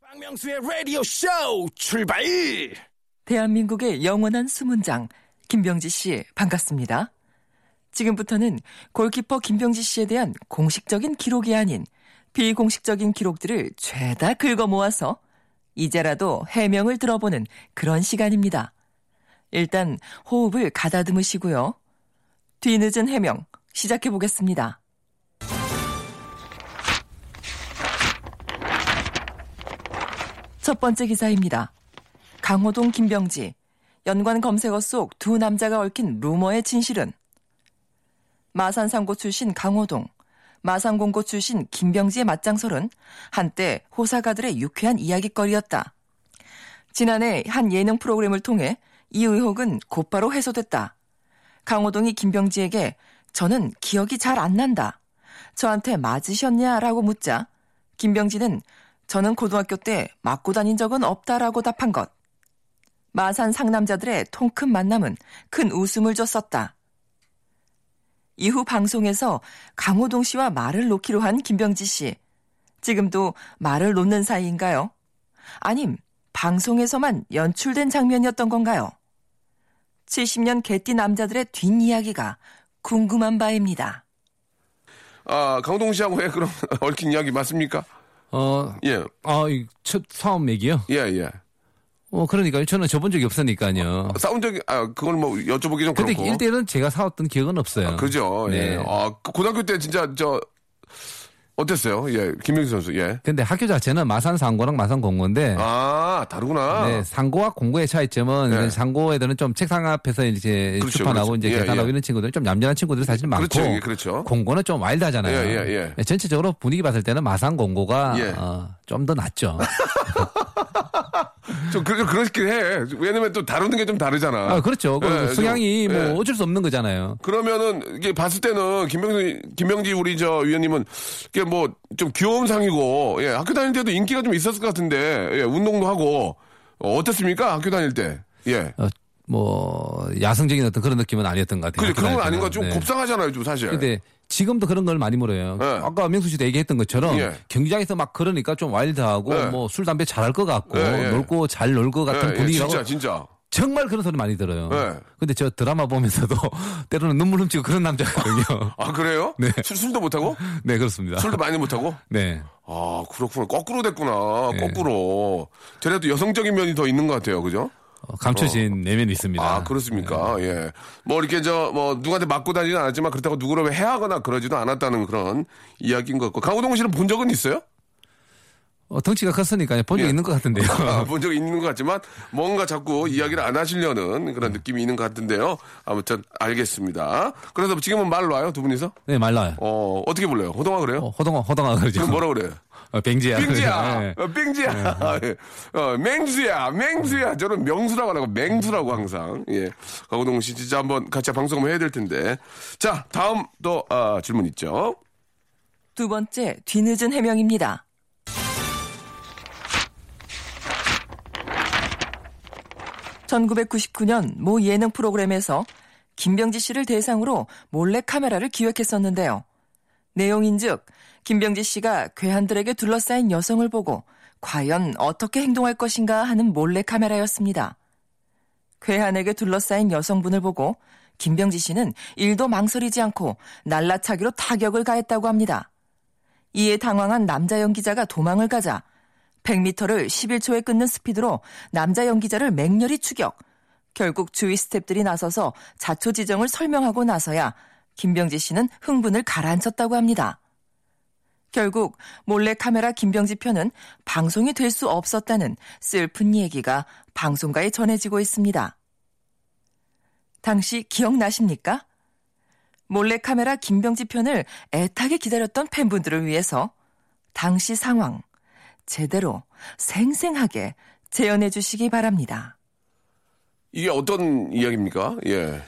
Speaker 3: 박명수의 라디오 쇼 출발!
Speaker 5: 대한민국의 영원한 수문장 김병지 씨 반갑습니다. 지금부터는 골키퍼 김병지 씨에 대한 공식적인 기록이 아닌 비공식적인 기록들을 죄다 긁어 모아서 이제라도 해명을 들어보는 그런 시간입니다. 일단 호흡을 가다듬으시고요. 뒤늦은 해명 시작해 보겠습니다. 첫 번째 기사입니다. 강호동 김병지 연관 검색어 속 두 남자가 얽힌 루머의 진실은 마산 상고 출신 강호동 마산공고 출신 김병지의 맞장설은 한때 호사가들의 유쾌한 이야기거리였다. 지난해 한 예능 프로그램을 통해 이 의혹은 곧바로 해소됐다. 강호동이 김병지에게 저는 기억이 잘 안 난다. 저한테 맞으셨냐 라고 묻자 김병지는 저는 고등학교 때 맞고 다닌 적은 없다라고 답한 것. 마산 상남자들의 통큰 만남은 큰 웃음을 줬었다. 이후 방송에서 강호동 씨와 말을 놓기로 한 김병지 씨. 지금도 말을 놓는 사이인가요? 아님 방송에서만 연출된 장면이었던 건가요? 70년 개띠 남자들의 뒷이야기가 궁금한 바입니다.
Speaker 1: 아, 강호동 씨하고 왜 그런 얽힌 이야기 맞습니까?
Speaker 4: 어,
Speaker 1: 예,
Speaker 4: 아, 이첫 사업 얘기요?
Speaker 1: 예, 예.
Speaker 4: 어, 그러니까 저는 저본 적이 없으니까요.
Speaker 1: 싸운 적이, 아, 그걸 뭐 여쭤보기 좀
Speaker 4: 근데
Speaker 1: 그렇고.
Speaker 4: 1대1은 제가 사왔던 기억은 없어요.
Speaker 1: 아, 그죠.
Speaker 4: 네.
Speaker 1: 예. 아, 그 고등학교 때 진짜 저 어땠어요? 예, 김명수 선수. 예.
Speaker 4: 근데 학교 자체는 마산 상고랑 마산 공고인데
Speaker 1: 아, 다르구나.
Speaker 4: 네, 상고와 공고의 차이점은
Speaker 1: 네.
Speaker 4: 이제 상고 애들은 좀 책상 앞에서 이제
Speaker 1: 그렇죠,
Speaker 4: 출판하고
Speaker 1: 그렇죠.
Speaker 4: 이제
Speaker 1: 예,
Speaker 4: 계산하고
Speaker 1: 예.
Speaker 4: 이런 친구들은 좀 얌전한 친구들이 사실 많고
Speaker 1: 그렇죠, 예, 그렇죠.
Speaker 4: 공고는 좀 와일드하잖아요.
Speaker 1: 예, 예, 예.
Speaker 4: 네, 전체적으로 분위기 봤을 때는 마산 공고가
Speaker 1: 예.
Speaker 4: 좀더 낫죠.
Speaker 1: 좀 그, 그렇긴 해. 왜냐면 또 다루는 게 좀 다르잖아.
Speaker 4: 아, 그렇죠. 그
Speaker 1: 예,
Speaker 4: 성향이
Speaker 1: 좀,
Speaker 4: 뭐
Speaker 1: 예.
Speaker 4: 어쩔 수 없는 거잖아요.
Speaker 1: 그러면은 이게 봤을 때는 김병지 김병지 우리 저 위원님은 이게 뭐 좀 귀여운 상이고 예, 학교 다닐 때도 인기가 좀 있었을 것 같은데 예, 운동도 하고 어, 어땠습니까 학교 다닐 때? 예.
Speaker 4: 어, 뭐 야성적인 어떤 그런 느낌은 아니었던 것 같아요.
Speaker 1: 그죠 그런 건 아닌 거
Speaker 4: 다닐
Speaker 1: 좀
Speaker 4: 때는. 네.
Speaker 1: 곱상하잖아요 좀 사실.
Speaker 4: 근데 지금도 그런 걸 많이 물어요.
Speaker 1: 네.
Speaker 4: 아까 명수 씨도 얘기했던 것처럼
Speaker 1: 예.
Speaker 4: 경기장에서 막 그러니까 좀 와일드하고
Speaker 1: 네.
Speaker 4: 뭐술 담배 잘할 것 같고
Speaker 1: 예, 예.
Speaker 4: 놀고 잘 놀 것 같은
Speaker 1: 예, 예,
Speaker 4: 분위기라고
Speaker 1: 진짜 진짜.
Speaker 4: 정말 그런 소리 많이 들어요.
Speaker 1: 네.
Speaker 4: 근데 저 드라마 보면서도 때로는 눈물 훔치고 그런 남자거든요.
Speaker 1: 아 그래요?
Speaker 4: 네.
Speaker 1: 술, 술도 못 하고?
Speaker 4: 네, 그렇습니다.
Speaker 1: 술도 많이 못 하고?
Speaker 4: 네.
Speaker 1: 아 그렇구나. 거꾸로 됐구나.
Speaker 4: 네.
Speaker 1: 거꾸로. 되레도 여성적인 면이 더 있는 것 같아요. 그죠?
Speaker 4: 어, 감춰진 내면이 있습니다.
Speaker 1: 아, 그렇습니까? 예. 뭐, 이렇게 저, 뭐, 누구한테 맞고 다니진 않았지만 그렇다고 누구를 해하거나 그러지도 않았다는 그런 이야기인 것 같고. 강호동 씨는 본 적은 있어요?
Speaker 4: 어, 덩치가 컸으니까 본적
Speaker 1: 예.
Speaker 4: 있는 것 같은데요.
Speaker 1: 아, 본 적이 있는 것 같지만 뭔가 자꾸 이야기를 안 하시려는 그런 느낌이 있는 것 같은데요. 아무튼 알겠습니다. 그래서 지금은 말 놔요, 두 분이서?
Speaker 4: 네, 말라요.
Speaker 1: 어, 어떻게 불러요? 호동아 그래요?
Speaker 4: 어, 호동아, 호동아 그러죠.
Speaker 1: 그럼 뭐라 그래요?
Speaker 4: 어, 뱅지야.
Speaker 1: 빙지야,
Speaker 4: 네.
Speaker 1: 어, 빙지야, 예. 어, 맹수야, 맹수야. 저는 명수라고 안 하고 맹수라고 항상. 예. 강호동 씨 진짜 한번 같이 방송 한번 해야 될 텐데. 자, 다음 또 아, 질문 있죠.
Speaker 5: 두 번째, 뒤늦은 해명입니다. (1999년) 모 예능 프로그램에서 김병지 씨를 대상으로 몰래 카메라를 기획했었는데요. 내용인즉 김병지 씨가 괴한들에게 둘러싸인 여성을 보고 과연 어떻게 행동할 것인가 하는 몰래 카메라였습니다. 괴한에게 둘러싸인 여성분을 보고 김병지 씨는 일도 망설이지 않고 날라차기로 타격을 가했다고 합니다. 이에 당황한 남자 연기자가 도망을 가자 100m를 11초에 끊는 스피드로 남자 연기자를 맹렬히 추격. 결국 주위 스탭들이 나서서 자초 지정을 설명하고 나서야 김병지 씨는 흥분을 가라앉혔다고 합니다. 결국 몰래 카메라 김병지 편은 방송이 될 수 없었다는 슬픈 얘기가 방송가에 전해지고 있습니다. 당시 기억나십니까? 몰래 카메라 김병지 편을 애타게 기다렸던 팬분들을 위해서 당시 상황 제대로 생생하게 재현해 주시기 바랍니다.
Speaker 1: 이게 어떤 이야기입니까? 예.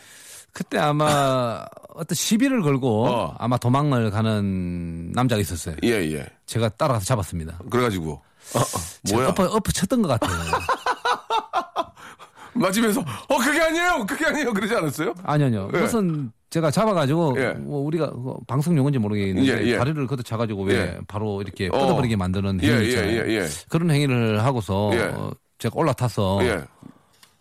Speaker 4: 그때 아마 어떤 시비를 걸고
Speaker 1: 어.
Speaker 4: 아마 도망을 가는 남자가 있었어요.
Speaker 1: 예, 예.
Speaker 4: 제가 따라가서 잡았습니다.
Speaker 1: 그래가지고. 어, 어, 뭐야?
Speaker 4: 엎어, 엎어 쳤던 것 같아요.
Speaker 1: 맞으면서, 어, 그게 아니에요! 그게 아니에요! 그러지 않았어요?
Speaker 4: 아니요, 아니요.
Speaker 1: 예.
Speaker 4: 무슨 제가 잡아가지고
Speaker 1: 예.
Speaker 4: 뭐 우리가 그거 방송 용어인지 모르겠는데
Speaker 1: 예, 예.
Speaker 4: 다리를 걷어 차가지고 왜
Speaker 1: 예.
Speaker 4: 바로 이렇게
Speaker 1: 어.
Speaker 4: 뻗어버리게 만드는
Speaker 1: 예,
Speaker 4: 행위
Speaker 1: 예,
Speaker 4: 있잖아요. 그런 행위를 하고서
Speaker 1: 예.
Speaker 4: 어, 제가 올라타서
Speaker 1: 예.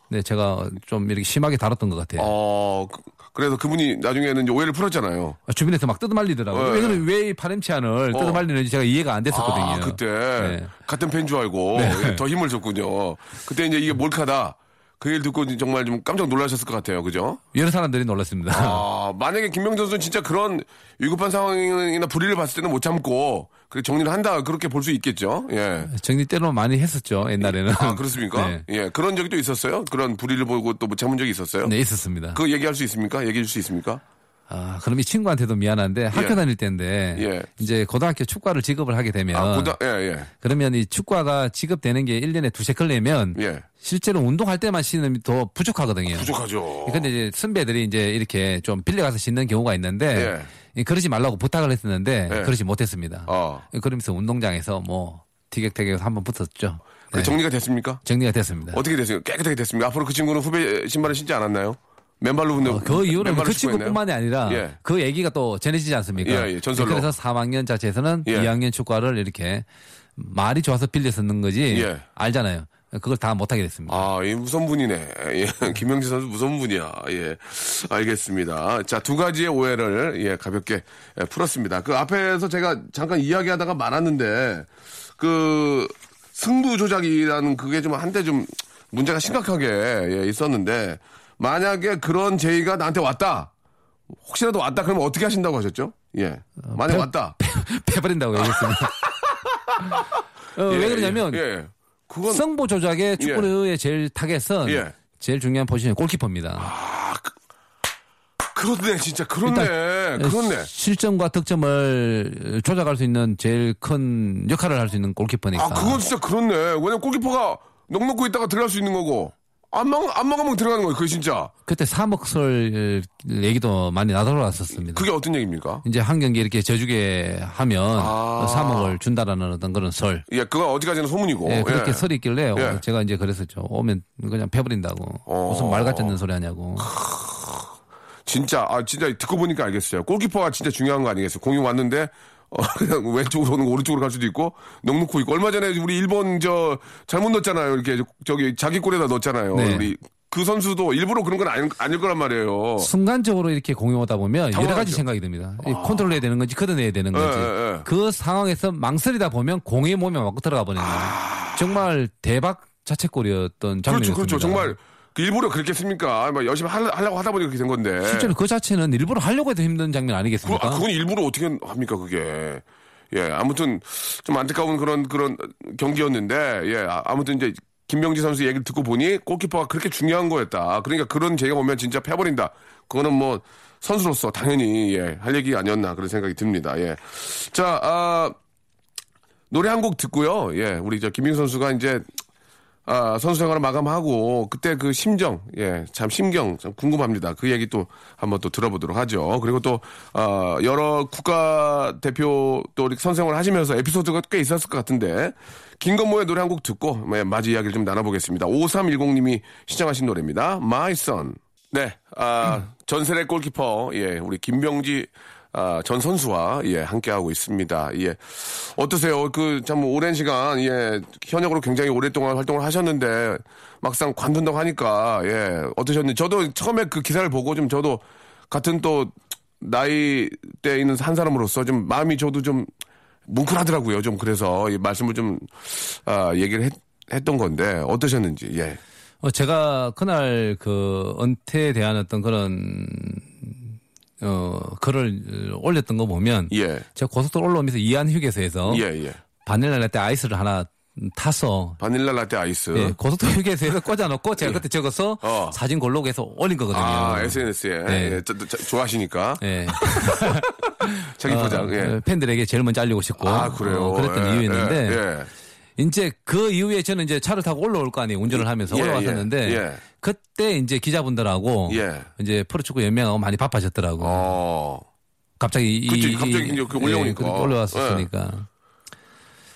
Speaker 4: 네 제가 좀 이렇게 심하게 다뤘던 것 같아요.
Speaker 1: 어, 그- 그래서 그분이 나중에는 오해를 풀었잖아요.
Speaker 4: 주변에서 막 뜯어말리더라고요.
Speaker 1: 예.
Speaker 4: 왜, 그래, 왜이 파렴치한을
Speaker 1: 어.
Speaker 4: 뜯어말리는지 제가 이해가 안 됐었거든요.
Speaker 1: 아, 그때.
Speaker 4: 네.
Speaker 1: 같은 팬 줄 알고
Speaker 4: 네.
Speaker 1: 더 힘을 줬군요. 그때 이제 이게 몰카다. 그 일 듣고 정말 좀 깜짝 놀라셨을 것 같아요. 그죠?
Speaker 4: 여러 사람들이 놀랐습니다.
Speaker 1: 아, 만약에 김명준 선수는 진짜 그런 위급한 상황이나 불의를 봤을 때는 못 참고 그 정리를 한다 그렇게 볼 수 있겠죠. 예.
Speaker 4: 정리 때로 많이 했었죠 옛날에는.
Speaker 1: 아 그렇습니까?
Speaker 4: 네.
Speaker 1: 예. 그런 적이 또 있었어요. 그런 불의를 보고 또뭐 잘못 적이 있었어요.
Speaker 4: 네 있었습니다.
Speaker 1: 그 얘기할 수 있습니까? 얘기해 줄 수 있습니까?
Speaker 4: 아 그럼 이 친구한테도 미안한데 학교
Speaker 1: 예.
Speaker 4: 다닐 때인데
Speaker 1: 예.
Speaker 4: 이제 고등학교 축구화를 지급을 하게 되면
Speaker 1: 아, 고다, 예, 예.
Speaker 4: 그러면 이 축구화가 지급되는 게 1년에 두세 컬내면
Speaker 1: 예.
Speaker 4: 실제로 운동할 때만 신으면 더 부족하거든요.
Speaker 1: 부족하죠.
Speaker 4: 근데 이제 선배들이 이제 이렇게 좀 빌려가서 신는 경우가 있는데
Speaker 1: 예.
Speaker 4: 이 그러지 말라고 부탁을 했었는데
Speaker 1: 예.
Speaker 4: 그러지 못했습니다.
Speaker 1: 어.
Speaker 4: 그러면서 운동장에서 뭐 티격태격 한번 붙었죠.
Speaker 1: 그
Speaker 4: 네.
Speaker 1: 정리가 됐습니까?
Speaker 4: 정리가 됐습니다.
Speaker 1: 어떻게 됐어요? 깨끗하게 됐습니까? 앞으로 그 친구는 후배 신발을 신지 않았나요? 맨발로 근데
Speaker 4: 어, 그
Speaker 1: 맨발로
Speaker 4: 그? 친구뿐만이 아니라
Speaker 1: 예.
Speaker 4: 그 얘기가 또 전해지지 않습니까?
Speaker 1: 예, 예, 전설로.
Speaker 4: 그래서 3학년 자체에서는
Speaker 1: 예.
Speaker 4: 2학년 축구화를 이렇게 말이 좋아서 빌려 쓰는 거지
Speaker 1: 예.
Speaker 4: 알잖아요. 그걸 다 못하게 됐습니다.
Speaker 1: 아, 이 무서운 분이네. 예. 김영지 선수 무서운 분이야. 예. 알겠습니다. 자, 두 가지의 오해를, 예, 가볍게 예, 풀었습니다. 그 앞에서 제가 잠깐 이야기하다가 말았는데, 그, 승부 조작이라는 그게 좀 한때 좀 문제가 심각하게 예, 있었는데, 만약에 그런 제의가 나한테 왔다! 혹시라도 왔다 그러면 어떻게 하신다고 하셨죠? 예. 만약
Speaker 4: 배-
Speaker 1: 왔다.
Speaker 4: 패버린다고 얘기했습니다. 어,
Speaker 1: 예,
Speaker 4: 왜 그러냐면
Speaker 1: 예. 예. 그건
Speaker 4: 승부 조작의 축구의 제일 타겟은
Speaker 1: 예.
Speaker 4: 제일 중요한 포지션이 골키퍼입니다.
Speaker 1: 그렇네, 진짜 그렇네.
Speaker 4: 일단
Speaker 1: 그렇네.
Speaker 4: 실점과 득점을 조작할 수 있는 제일 큰 역할을 할 수 있는 골키퍼니까.
Speaker 1: 아, 그건 진짜 그렇네. 왜냐면 골키퍼가 넉 놓고 있다가 들어갈 수 있는 거고, 안 막, 안 막으면 들어가는 거예요. 그게 진짜.
Speaker 4: 그때 사목설 얘기도 많이 나돌아왔었습니다.
Speaker 1: 그게 어떤 얘기입니까?
Speaker 4: 이제 한 경기 이렇게 져주게 하면
Speaker 1: 아.
Speaker 4: 사목을 준다라는 어떤 그런 설.
Speaker 1: 예, 그건 어디까지는 소문이고.
Speaker 4: 예, 그렇게
Speaker 1: 예.
Speaker 4: 설이 있길래
Speaker 1: 예.
Speaker 4: 제가 이제 그랬었죠. 오면 그냥 패버린다고.
Speaker 1: 어.
Speaker 4: 무슨 말 같지 않는 소리 하냐고.
Speaker 1: 진짜, 아, 진짜 듣고 보니까 알겠어요. 골키퍼가 진짜 중요한 거 아니겠어요? 공이 왔는데, 어, 그냥 왼쪽으로 오는 거 오른쪽으로 갈 수도 있고, 넉 놓고 있고. 얼마 전에 우리 일본 저, 잘못 넣었잖아요. 이렇게, 저기, 자기 골에다 넣었잖아요.
Speaker 4: 네.
Speaker 1: 우리, 그 선수도 일부러 그런 건 아닐, 아닐 거란 말이에요.
Speaker 4: 순간적으로 이렇게 공이 오다 보면 여러 가지
Speaker 1: 당황하죠. 아.
Speaker 4: 생각이 듭니다. 이 컨트롤 해야 되는 건지 걷어내야 되는 건지.
Speaker 1: 예, 예, 예.
Speaker 4: 그 상황에서 망설이다 보면 공의 몸에 맞고 들어가 버리는 거예요. 정말 대박 자책골이었던 장면이었습니다.
Speaker 1: 아. 그렇죠, 그렇죠. 정말, 그 일부러 그렇게 했습니까? 막 열심히 할- 하려고 하다 보니 그렇게 된 건데.
Speaker 4: 실제로 그 자체는 일부러 하려고 해도 힘든 장면
Speaker 1: 그,
Speaker 4: 아니겠습니까?
Speaker 1: 아, 그건 일부러 어떻게 합니까, 그게. 예, 아무튼 좀 안타까운 그런, 그런 경기였는데, 예, 아, 아무튼 이제 김명지 선수 얘기를 듣고 보니 골키퍼가 그렇게 중요한 거였다. 그러니까 그런 제의가 오면 진짜 패버린다. 그거는 뭐 선수로서 당연히, 예, 할 얘기 아니었나 그런 생각이 듭니다. 예. 자, 아, 노래 한 곡 듣고요. 예, 우리 저 김민 선수가 이제 아, 선수 생활을 마감하고 그때 그 심정, 예, 참 심경 참 궁금합니다. 그 얘기 또 한번 또 들어보도록 하죠. 그리고 또 어, 여러 국가 대표 또 이렇게 선생활 하시면서 에피소드가 꽤 있었을 것 같은데 김건모의 노래 한 곡 듣고 예, 맞이 이야기를 좀 나눠보겠습니다. 5310님이 시청하신 노래입니다. My Son. 네, 아, 전세대 골키퍼, 예, 우리 김병지 아, 전 선수와 예 함께 하고 있습니다. 예 어떠세요? 그 참 오랜 시간 예 현역으로 굉장히 오랫동안 활동을 하셨는데 막상 관둔다고 하니까 예 어떠셨는지 저도 처음에 그 기사를 보고 좀 저도 같은 또 나이 때 있는 한 사람으로서 좀 마음이 저도 좀 뭉클하더라고요. 좀 그래서 이 말씀을 좀 아, 얘기를 했, 했던 건데 어떠셨는지 예.
Speaker 4: 어, 제가 그날 그 은퇴에 대한 어떤 그런 어 글을 올렸던 거 보면
Speaker 1: 예.
Speaker 4: 제가 고속도로 올라오면서 이안 휴게소에서
Speaker 1: 예, 예.
Speaker 4: 바닐라 라떼 아이스를 하나 타서
Speaker 1: 바닐라 라떼 아이스.
Speaker 4: 예, 고속도로 휴게소에서 꽂아놓고 제가 그때 적어서
Speaker 1: 어.
Speaker 4: 사진 골로그 해서 올린 거거든요.
Speaker 1: 아, SNS에.
Speaker 4: 네.
Speaker 1: 예, 저- 저- 좋아하시니까.
Speaker 4: 예.
Speaker 1: 자기 포장.
Speaker 4: 어,
Speaker 1: 예.
Speaker 4: 팬들에게 제일 먼저 알리고 싶고
Speaker 1: 아, 그래요.
Speaker 4: 어, 그랬던
Speaker 1: 예,
Speaker 4: 이유였는데
Speaker 1: 예, 예.
Speaker 4: 이제 그 이후에 저는 이제 차를 타고 올라올 거 아니에요. 운전을 하면서
Speaker 1: 예,
Speaker 4: 올라왔었는데
Speaker 1: 예, 예.
Speaker 4: 그때 이제 기자분들하고
Speaker 1: 예.
Speaker 4: 이제 프로축구 연맹하고 많이 바빠졌더라고. 요
Speaker 1: 어.
Speaker 4: 갑자기 이-
Speaker 1: 그치,
Speaker 4: 이-
Speaker 1: 갑자기 이제 그 올라오니까.
Speaker 4: 예, 올라왔었으니까.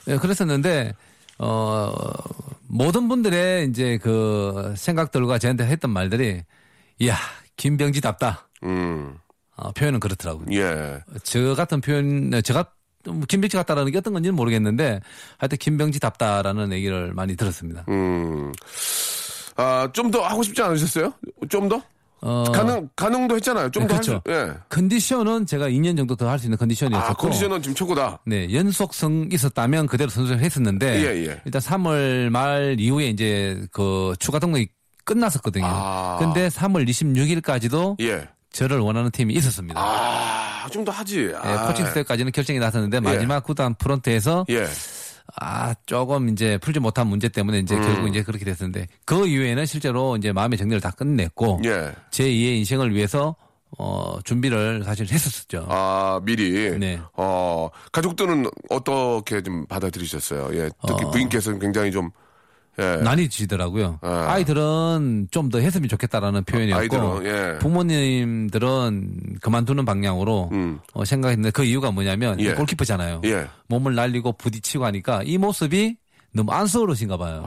Speaker 4: 예, 그랬었는데 어 모든 분들의 이제 그 생각들과 저한테 했던 말들이 이야 김병지답다.
Speaker 1: 음.
Speaker 4: 어, 표현은 그렇더라고요.
Speaker 1: 예.
Speaker 4: 저 같은 표현, 네, 제가 좀 김병지 같다라는 게 어떤 건지는 모르겠는데 하여튼 김병지답다라는 얘기를 많이 들었습니다.
Speaker 1: 음. 아, 좀 더 하고 싶지 않으셨어요? 좀 더?
Speaker 4: 어,
Speaker 1: 가능, 가능도 했잖아요. 좀
Speaker 4: 네,
Speaker 1: 더. 할
Speaker 4: 그렇죠.
Speaker 1: 수- 예.
Speaker 4: 컨디션은 제가 2년 정도 더 할 수 있는 컨디션이었었고
Speaker 1: 아, 컨디션은 지금 최고다.
Speaker 4: 네, 연속성 있었다면 그대로 선수를 했었는데
Speaker 1: 예, 예.
Speaker 4: 일단 3월 말 이후에 이제 그 추가 등록이 끝났었거든요.
Speaker 1: 아.
Speaker 4: 근데 3월 26일까지도
Speaker 1: 예.
Speaker 4: 저를 원하는 팀이 있었습니다.
Speaker 1: 아, 좀 더 하지.
Speaker 4: 예,
Speaker 1: 아,
Speaker 4: 코칭 스텝까지는 결정이 났었는데 마지막 구단 프런트에서
Speaker 1: 예.
Speaker 4: 아 조금 이제 풀지 못한 문제 때문에 이제
Speaker 1: 음.
Speaker 4: 결국 이제 그렇게 됐었는데 그 이후에는 실제로 이제 마음의 정리를 다 끝냈고
Speaker 1: 예.
Speaker 4: 제 2의 인생을 위해서 어 준비를 사실 했었죠.
Speaker 1: 아, 미리.
Speaker 4: 네.
Speaker 1: 어, 가족들은 어떻게 좀 받아들이셨어요? 예. 특히
Speaker 4: 어.
Speaker 1: 부인께서는 굉장히 좀, 예.
Speaker 4: 난이지더라고요.
Speaker 1: 아.
Speaker 4: 아이들은 좀 더 했으면 좋겠다라는 표현이었고
Speaker 1: 아이들은, 예.
Speaker 4: 부모님들은 그만두는 방향으로
Speaker 1: 음.
Speaker 4: 어, 생각했는데 그 이유가 뭐냐면
Speaker 1: 예.
Speaker 4: 골키퍼잖아요.
Speaker 1: 예.
Speaker 4: 몸을 날리고 부딪히고 하니까 이 모습이 너무 안쓰러우신가 봐요.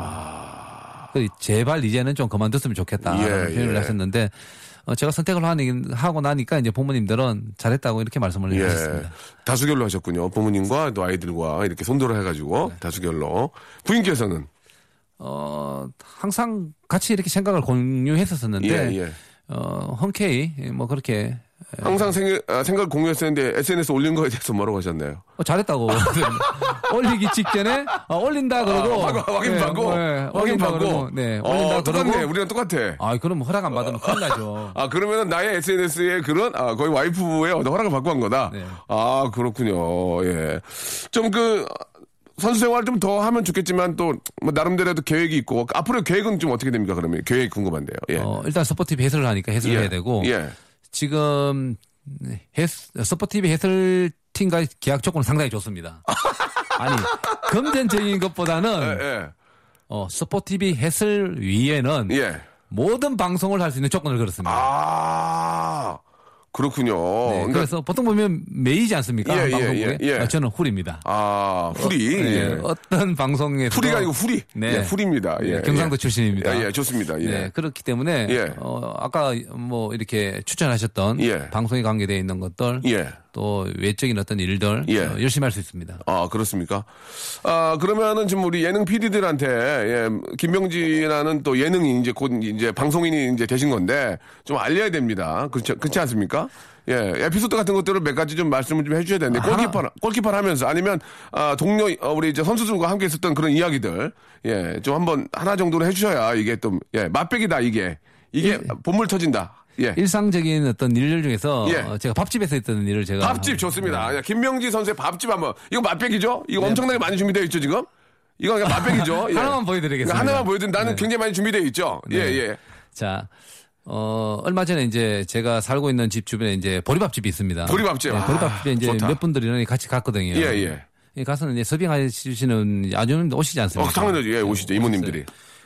Speaker 4: 그 제발 이제는 좀 그만뒀으면 좋겠다라는
Speaker 1: 아. 예,
Speaker 4: 표현을
Speaker 1: 예.
Speaker 4: 했었는데 어, 제가 선택을 하고 나니까 이제 부모님들은 잘했다고 이렇게 말씀을
Speaker 1: 예.
Speaker 4: 해주셨습니다.
Speaker 1: 다수결로 하셨군요. 부모님과 또 아이들과 이렇게 손들어 해가지고
Speaker 4: 네.
Speaker 1: 다수결로. 부인께서는
Speaker 4: 어, 항상 같이 이렇게 생각을 공유했었었는데
Speaker 1: 예, 예.
Speaker 4: 어, 흔쾌히 뭐 그렇게
Speaker 1: 항상 생각, 아, 생각 공유했었는데 SNS 올린 거에 대해서 뭐라고 하셨나요?
Speaker 4: 어, 잘했다고. 올리기 직전에 어, 올린다 그러고.
Speaker 1: 아, 확인
Speaker 4: 네,
Speaker 1: 받고?
Speaker 4: 뭐, 네,
Speaker 1: 확인 받고?
Speaker 4: 네
Speaker 1: 어,
Speaker 4: 올린다
Speaker 1: 똑같네.
Speaker 4: 그러고
Speaker 1: 우리랑 똑같아.
Speaker 4: 아 그럼 허락 안 받으면 큰일 나죠.
Speaker 1: 아 그러면은 나의 SNS에 그런 아 거의 와이프의 허락을 받고 한 거다?
Speaker 4: 네.
Speaker 1: 아 그렇군요. 예 좀 그 선수 생활 좀 더 하면 좋겠지만 또 뭐 나름대로도 계획이 있고 앞으로 계획은 좀 어떻게 됩니까 그러면 계획 궁금한데요 예
Speaker 4: 어, 일단 스포티비 해설을 하니까 해설을
Speaker 1: 예.
Speaker 4: 해야 되고
Speaker 1: 예
Speaker 4: 지금 해, 스포티비 해설팀과의 계약 조건은 상당히 좋습니다 아니 금전적인 것보다는
Speaker 1: 예,
Speaker 4: 어, 스포티비 해설 위에는
Speaker 1: 예. 예.
Speaker 4: 모든 방송을 할 수 있는 조건을 걸었습니다.
Speaker 1: 아 그렇군요
Speaker 4: 네,
Speaker 1: 그러니까
Speaker 4: 그래서 보통 보면 메이지 않습니까?
Speaker 1: 예, 예,
Speaker 4: 방송국에
Speaker 1: 예, 예.
Speaker 4: 아, 저는 훌입니다.
Speaker 1: 아 후리
Speaker 4: 네,
Speaker 1: 예.
Speaker 4: 어떤 방송에서
Speaker 1: 후리가 아니고 후리
Speaker 4: 네.
Speaker 1: 예, 후리입니다 예,
Speaker 4: 네, 경상도
Speaker 1: 예.
Speaker 4: 출신입니다.
Speaker 1: 예, 예, 좋습니다 예.
Speaker 4: 네, 그렇기 때문에
Speaker 1: 예.
Speaker 4: 어, 아까 뭐 이렇게 추천하셨던
Speaker 1: 예.
Speaker 4: 방송에 관계되어 있는 것들
Speaker 1: 예.
Speaker 4: 또 외적인 어떤 일들
Speaker 1: 예.
Speaker 4: 어, 열심히 할 수 있습니다.
Speaker 1: 아, 그렇습니까? 아, 그러면은 지금 우리 예능 PD들한테, 예, 김병진이라는 또 예능이 이제 곧 이제 방송인이 이제 되신 건데 좀 알려야 됩니다. 그렇지, 그렇지 않습니까? 예, 에피소드 같은 것들을 몇 가지 좀 말씀을 좀 해주셔야 되는데, 골키퍼, 골키퍼를 하면서 아니면, 아, 동료, 어, 우리 이제 선수들과 함께 있었던 그런 이야기들, 예, 좀 한번 하나 정도는 해주셔야 이게 또, 예, 맛백이다, 이게. 이게 본물 터진다. 예.
Speaker 4: 일상적인 어떤 일들 중에서
Speaker 1: 예.
Speaker 4: 어, 제가 밥집에서 했던 일을 제가
Speaker 1: 밥집 좋습니다. 야, 김명지 선수의 밥집 한번. 이거 맛백이죠? 이거 엄청나게 많이 준비되어 있죠, 지금? 이거 그냥 맛백이죠? 예.
Speaker 4: 네. 하나만 보여드리겠습니다.
Speaker 1: 하나만 보여드린 나는
Speaker 4: 네.
Speaker 1: 굉장히 많이 준비되어 있죠? 예,
Speaker 4: 네.
Speaker 1: 예.
Speaker 4: 자, 어, 얼마 전에 이제 제가 살고 있는 집 주변에 이제 보리밥집이 있습니다.
Speaker 1: 보리밥집.
Speaker 4: 네,
Speaker 1: 아,
Speaker 4: 보리밥집에 이제
Speaker 1: 좋다.
Speaker 4: 몇 분들이랑 같이 갔거든요.
Speaker 1: 예, 예.
Speaker 4: 예, 가서는 이제 서빙해 주시는 아주머님도 오시지 않습니까?
Speaker 1: 어, 당연하죠. 예, 오시죠. 이모님들이.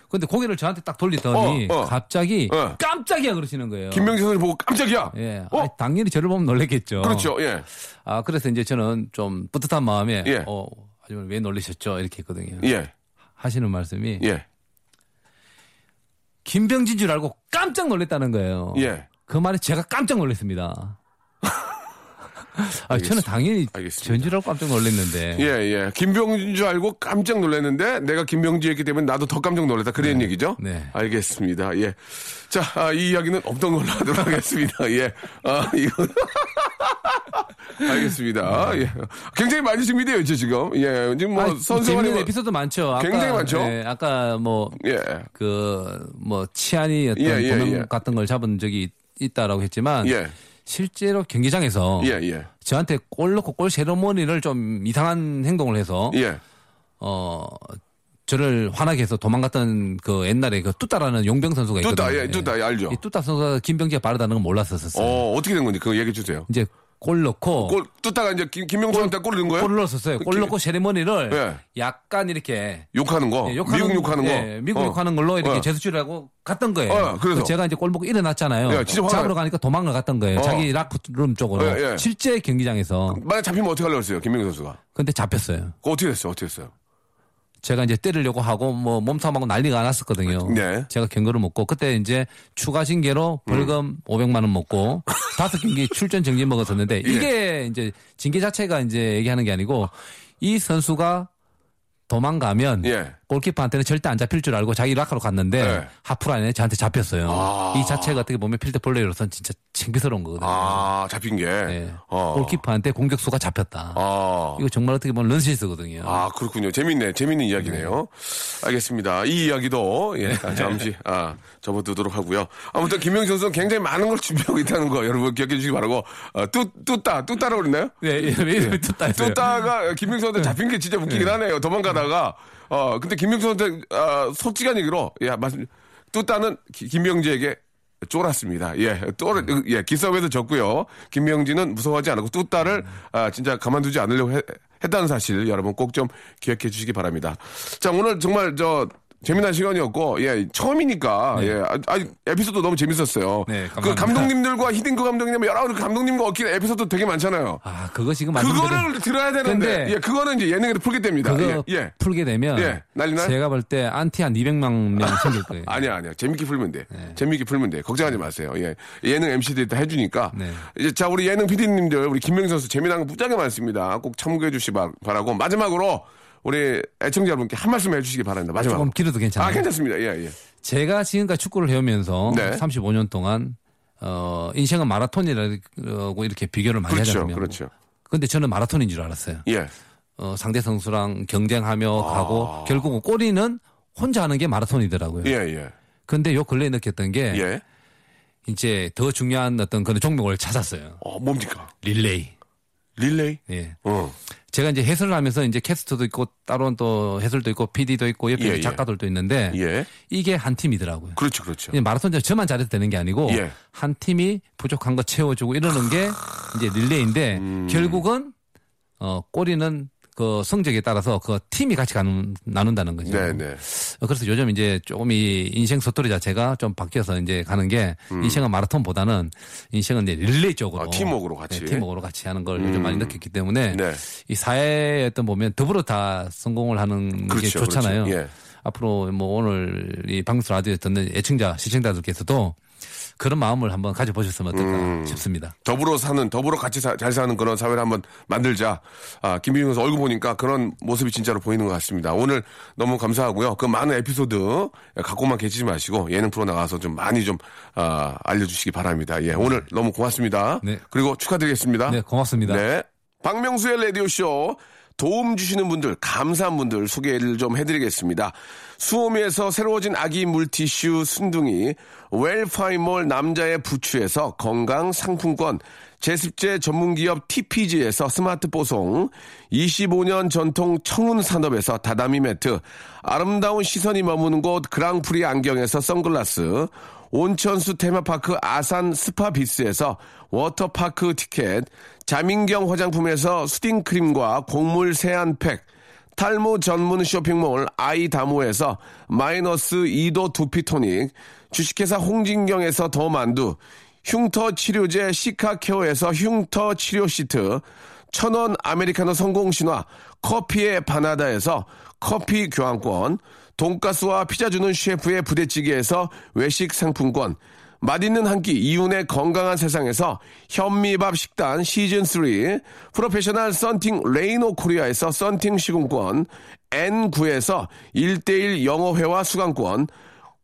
Speaker 4: 근데 고개를 저한테 딱 돌리더니
Speaker 1: 어, 어.
Speaker 4: 갑자기
Speaker 1: 어.
Speaker 4: 깜짝이야 그러시는 거예요.
Speaker 1: 김명지 선수 보고 깜짝이야!
Speaker 4: 예.
Speaker 1: 어?
Speaker 4: 아니, 당연히 저를 보면 놀랬겠죠.
Speaker 1: 그렇죠, 예.
Speaker 4: 아, 그래서 이제 저는 좀 뿌듯한 마음에
Speaker 1: 예.
Speaker 4: 어, 아주머니 왜 놀라셨죠? 이렇게 했거든요.
Speaker 1: 예,
Speaker 4: 하시는 말씀이
Speaker 1: 예,
Speaker 4: 김병진 줄 알고 깜짝 놀랐다는 거예요.
Speaker 1: 예.
Speaker 4: 그 말에 제가 깜짝 놀랐습니다. 아, 저는 당연히
Speaker 1: 알겠습니다.
Speaker 4: 전주라고 깜짝 놀랐는데.
Speaker 1: 예, 예. 김병진 줄 알고 깜짝 놀랐는데 내가 김병지였기 때문에 나도 더 깜짝 놀랐다. 그런 얘기죠?
Speaker 4: 네.
Speaker 1: 알겠습니다. 예. 자, 아, 이 이야기는 없던 걸로 하도록 하겠습니다. 예. 아, 이거. 알겠습니다. 예. 굉장히 많이 준비되어 있죠, 지금. 예. 지금 뭐
Speaker 4: 아,
Speaker 1: 선수가
Speaker 4: 재밌는 에피소드 많죠. 아까,
Speaker 1: 굉장히 많죠?
Speaker 4: 예, 아까 뭐,
Speaker 1: 예.
Speaker 4: 그, 뭐, 치안이 어떤
Speaker 1: 예, 예, 예.
Speaker 4: 같은 걸 잡은 적이 있- 있다라고 했지만.
Speaker 1: 예.
Speaker 4: 실제로 경기장에서.
Speaker 1: 예, 예.
Speaker 4: 저한테 골 넣고 골 세레모니를 좀 이상한 행동을 해서.
Speaker 1: 예.
Speaker 4: 어, 저를 화나게 해서 도망갔던 그 옛날에 그 뚜따라는 용병 선수가 있거든요.
Speaker 1: 뚜따, 예, 뚜따, 예, 알죠.
Speaker 4: 이 뚜따 선수가 김병지가 빠르다는 건 몰랐었어요.
Speaker 1: 어, 어떻게 된 건지 그거 얘기해 주세요.
Speaker 4: 이제 골 넣고
Speaker 1: 골, 뚜따가 이제 김, 김명수한테 골을 넣은 거예요?
Speaker 4: 골을 넣었었어요.
Speaker 1: 골그
Speaker 4: 넣고 세레머니를
Speaker 1: 예.
Speaker 4: 약간 이렇게
Speaker 1: 욕하는 거.
Speaker 4: 예, 욕하는,
Speaker 1: 미국 욕하는 거.
Speaker 4: 예, 미국
Speaker 1: 어.
Speaker 4: 욕하는 걸로 이렇게
Speaker 1: 어.
Speaker 4: 제수치라고 갔던 거예요.
Speaker 1: 어, 그래서?
Speaker 4: 제가 이제 골 먹고 일어났잖아요.
Speaker 1: 예, 진짜
Speaker 4: 잡으러 가니까 도망을 갔던 거예요.
Speaker 1: 어.
Speaker 4: 자기 라크룸 쪽으로.
Speaker 1: 예, 예.
Speaker 4: 실제 경기장에서.
Speaker 1: 만약 잡히면 어떻게 하려고 했어요, 김명수 선수가?
Speaker 4: 근데 잡혔어요.
Speaker 1: 어떻게 됐어요? 어떻게 됐어요?
Speaker 4: 제가 이제 때리려고 하고 뭐 몸싸움하고 난리가 났었거든요.
Speaker 1: 네.
Speaker 4: 제가 경고를 먹고 그때 이제 추가 징계로 벌금 500만 원 먹고 다섯 경기 출전 정지 먹었었는데
Speaker 1: 예.
Speaker 4: 이게 이제 징계 자체가 이제 얘기하는 게 아니고 이 선수가 도망가면
Speaker 1: 예.
Speaker 4: 골키퍼한테는 절대 안 잡힐 줄 알고 자기 락커로 갔는데
Speaker 1: 네.
Speaker 4: 하프라인에 저한테 잡혔어요.
Speaker 1: 아.
Speaker 4: 이 자체가 어떻게 보면 필드 볼레이로서는 진짜 창피스러운 거거든요.
Speaker 1: 아, 잡힌 게.
Speaker 4: 네.
Speaker 1: 어.
Speaker 4: 골키퍼한테 공격수가 잡혔다.
Speaker 1: 아.
Speaker 4: 이거 정말 어떻게 보면 런시스거든요.
Speaker 1: 아, 그렇군요. 재밌네. 재밌는 이야기네요. 알겠습니다. 이 이야기도, 예,
Speaker 4: 네.
Speaker 1: 잠시, 아, 접어두도록 하고요. 아무튼 김명희 선수는 굉장히 많은 걸 준비하고 있다는 거 여러분 기억해 주시기 바라고, 어, 뚜, 뚜따, 뚜따라고 그랬나요?
Speaker 4: 네, 예, 뚜따?
Speaker 1: 뚜따가 김명희 선수한테 잡힌 게 진짜 웃기긴 하네요. 도망가 다가, 어, 근데 김명희 선수한테, 아, 솔직한 얘기로, 예, 말씀, 뚜따는 기- 김명지에게 쫄았습니다. 예, 쫄, 예, 기싸움에서 졌고요. 김명지는 무서워하지 않았고 뚜따를 아, 진짜 가만두지 않으려고 해- 했다는 사실 여러분 꼭 좀 기억해 주시기 바랍니다. 자, 오늘 정말 저 재미난 시간이었고, 예, 처음이니까, 예, 아, 아, 에피소드 너무 재밌었어요.
Speaker 4: 네,
Speaker 1: 그
Speaker 4: 감사합니다.
Speaker 1: 감독님들과 히딩크 감독님, 여러 가지 감독님과 얽힌 에피소드 되게 많잖아요.
Speaker 4: 아, 그거 지금
Speaker 1: 그거를 들어야 되는데, 예, 그거는 이제 예능에서 풀게 됩니다.
Speaker 4: 그거
Speaker 1: 예, 예.
Speaker 4: 풀게 되면
Speaker 1: 예, 난리 나요?
Speaker 4: 제가 볼 때 안티 한 200만 명 생길 거예요.
Speaker 1: 아니야, 아니야. 재밌게 풀면 돼.
Speaker 4: 네.
Speaker 1: 재밌게 풀면 돼. 걱정하지 마세요. 예. 예능 MC들이 다 해주니까.
Speaker 4: 네.
Speaker 1: 이제 자, 우리 예능 PD님들, 우리 김명희 선수 재미난 거 무지하게 많습니다. 꼭 참고해 주시기 바- 바라고. 마지막으로 우리 애청자 여러분께 한 말씀 해주시기 바랍니다. 마지막으로.
Speaker 4: 조금 길어도 괜찮아요.
Speaker 1: 아, 괜찮습니다. 예, 예.
Speaker 4: 제가 지금까지 축구를 해오면서
Speaker 1: 네.
Speaker 4: 35년 동안 어, 인생은 마라톤이라고 이렇게 비교를 많이
Speaker 1: 그렇죠,
Speaker 4: 하잖아요.
Speaker 1: 그렇죠.
Speaker 4: 근데 저는 마라톤인 줄 알았어요.
Speaker 1: 예.
Speaker 4: 어, 상대 선수랑 경쟁하며
Speaker 1: 아.
Speaker 4: 가고 결국은 꼬리는 혼자 하는 게 마라톤이더라고요.
Speaker 1: 예, 예.
Speaker 4: 근데 요 근래에 느꼈던 게
Speaker 1: 예.
Speaker 4: 이제 더 중요한 어떤 그런 종목을 찾았어요.
Speaker 1: 어, 뭡니까?
Speaker 4: 릴레이.
Speaker 1: 릴레이?
Speaker 4: 예.
Speaker 1: 어.
Speaker 4: 제가 이제 해설을 하면서 이제 캐스터도 있고 따로 또 해설도 있고 PD도 있고 옆에
Speaker 1: 예, 예.
Speaker 4: 작가들도 있는데
Speaker 1: 예.
Speaker 4: 이게 한 팀이더라고요.
Speaker 1: 그렇죠, 그렇죠.
Speaker 4: 마라톤 저만 잘해도 되는 게 아니고
Speaker 1: 예.
Speaker 4: 한 팀이 부족한 거 채워주고 이러는 게 이제 릴레이인데
Speaker 1: 음.
Speaker 4: 결국은 어 꼬리는 그 성적에 따라서 그 팀이 같이 가는, 나눈다는 거죠.
Speaker 1: 네, 네.
Speaker 4: 어, 그래서 요즘 이제 조금 이 인생 스토리 자체가 좀 바뀌어서 이제 가는 게 인생은 마라톤보다는 인생은 이제 릴레이 쪽으로
Speaker 1: 음. 아, 팀워크로 같이.
Speaker 4: 네, 팀워크로 같이 하는 걸 요즘
Speaker 1: 음.
Speaker 4: 많이 느꼈기 때문에
Speaker 1: 네.
Speaker 4: 이 사회에 어떤 보면 더불어 다 성공을 하는 게
Speaker 1: 그렇죠,
Speaker 4: 좋잖아요.
Speaker 1: 그렇죠. 예.
Speaker 4: 앞으로 뭐 오늘 이 방송 라디오에 듣는 애청자 시청자들께서도 그런 마음을 한번 가져보셨으면 어떨까
Speaker 1: 음.
Speaker 4: 싶습니다.
Speaker 1: 더불어 사는, 더불어 같이 사- 잘 사는 그런 사회를 한번 만들자. 아, 김민경 선수 얼굴 보니까 그런 모습이 진짜로 보이는 것 같습니다. 오늘 너무 감사하고요. 그 많은 에피소드 갖고만 계시지 마시고 예능 프로 나가서 좀 많이 좀, 아, 알려주시기 바랍니다. 예, 오늘 너무 고맙습니다.
Speaker 4: 네.
Speaker 1: 그리고 축하드리겠습니다.
Speaker 4: 네, 고맙습니다.
Speaker 1: 네. 박명수의 라디오쇼 도움 주시는 분들, 감사한 분들 소개를 좀 해드리겠습니다. 수오미에서 새로워진 아기 물티슈 순둥이, 웰파이몰 남자의 부추에서 건강 상품권, 제습제 전문기업 TPG에서 스마트 뽀송, 25년 전통 청운 산업에서 다다미 매트, 아름다운 시선이 머무는 곳 그랑프리 안경에서 선글라스, 온천수 테마파크 아산 스파비스에서 워터파크 티켓, 자민경 화장품에서 수딩크림과 곡물 세안팩, 탈모 전문 쇼핑몰 아이다모에서 마이너스 2도 두피토닉, 주식회사 홍진경에서 더 만두, 흉터 치료제 시카케어에서 흉터 치료 시트, 천원 아메리카노 성공 신화 커피에 반하다에서 커피 교환권, 돈가스와 피자 주는 셰프의 부대찌개에서 외식 상품권, 맛있는 한 끼 이윤의 건강한 세상에서 현미밥 식단 시즌 3 프로페셔널 썬팅 레이노 코리아에서 썬팅 시공권 N9에서 1대1 영어회화 수강권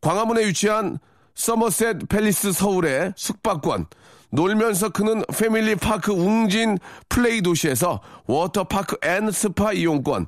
Speaker 1: 광화문에 위치한 서머셋 팰리스 서울의 숙박권 놀면서 크는 패밀리 파크 웅진 플레이 도시에서 워터파크 and 스파 이용권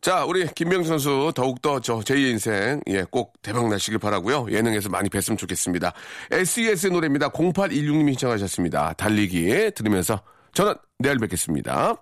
Speaker 1: 자, 우리 김병 선수 더욱더 저 제2의 인생 예, 꼭 대박 나시길 바라고요. 예능에서 많이 뵀으면 좋겠습니다. SES의 노래입니다. 0816님이 신청하셨습니다. 달리기 들으면서 저는 내일 뵙겠습니다.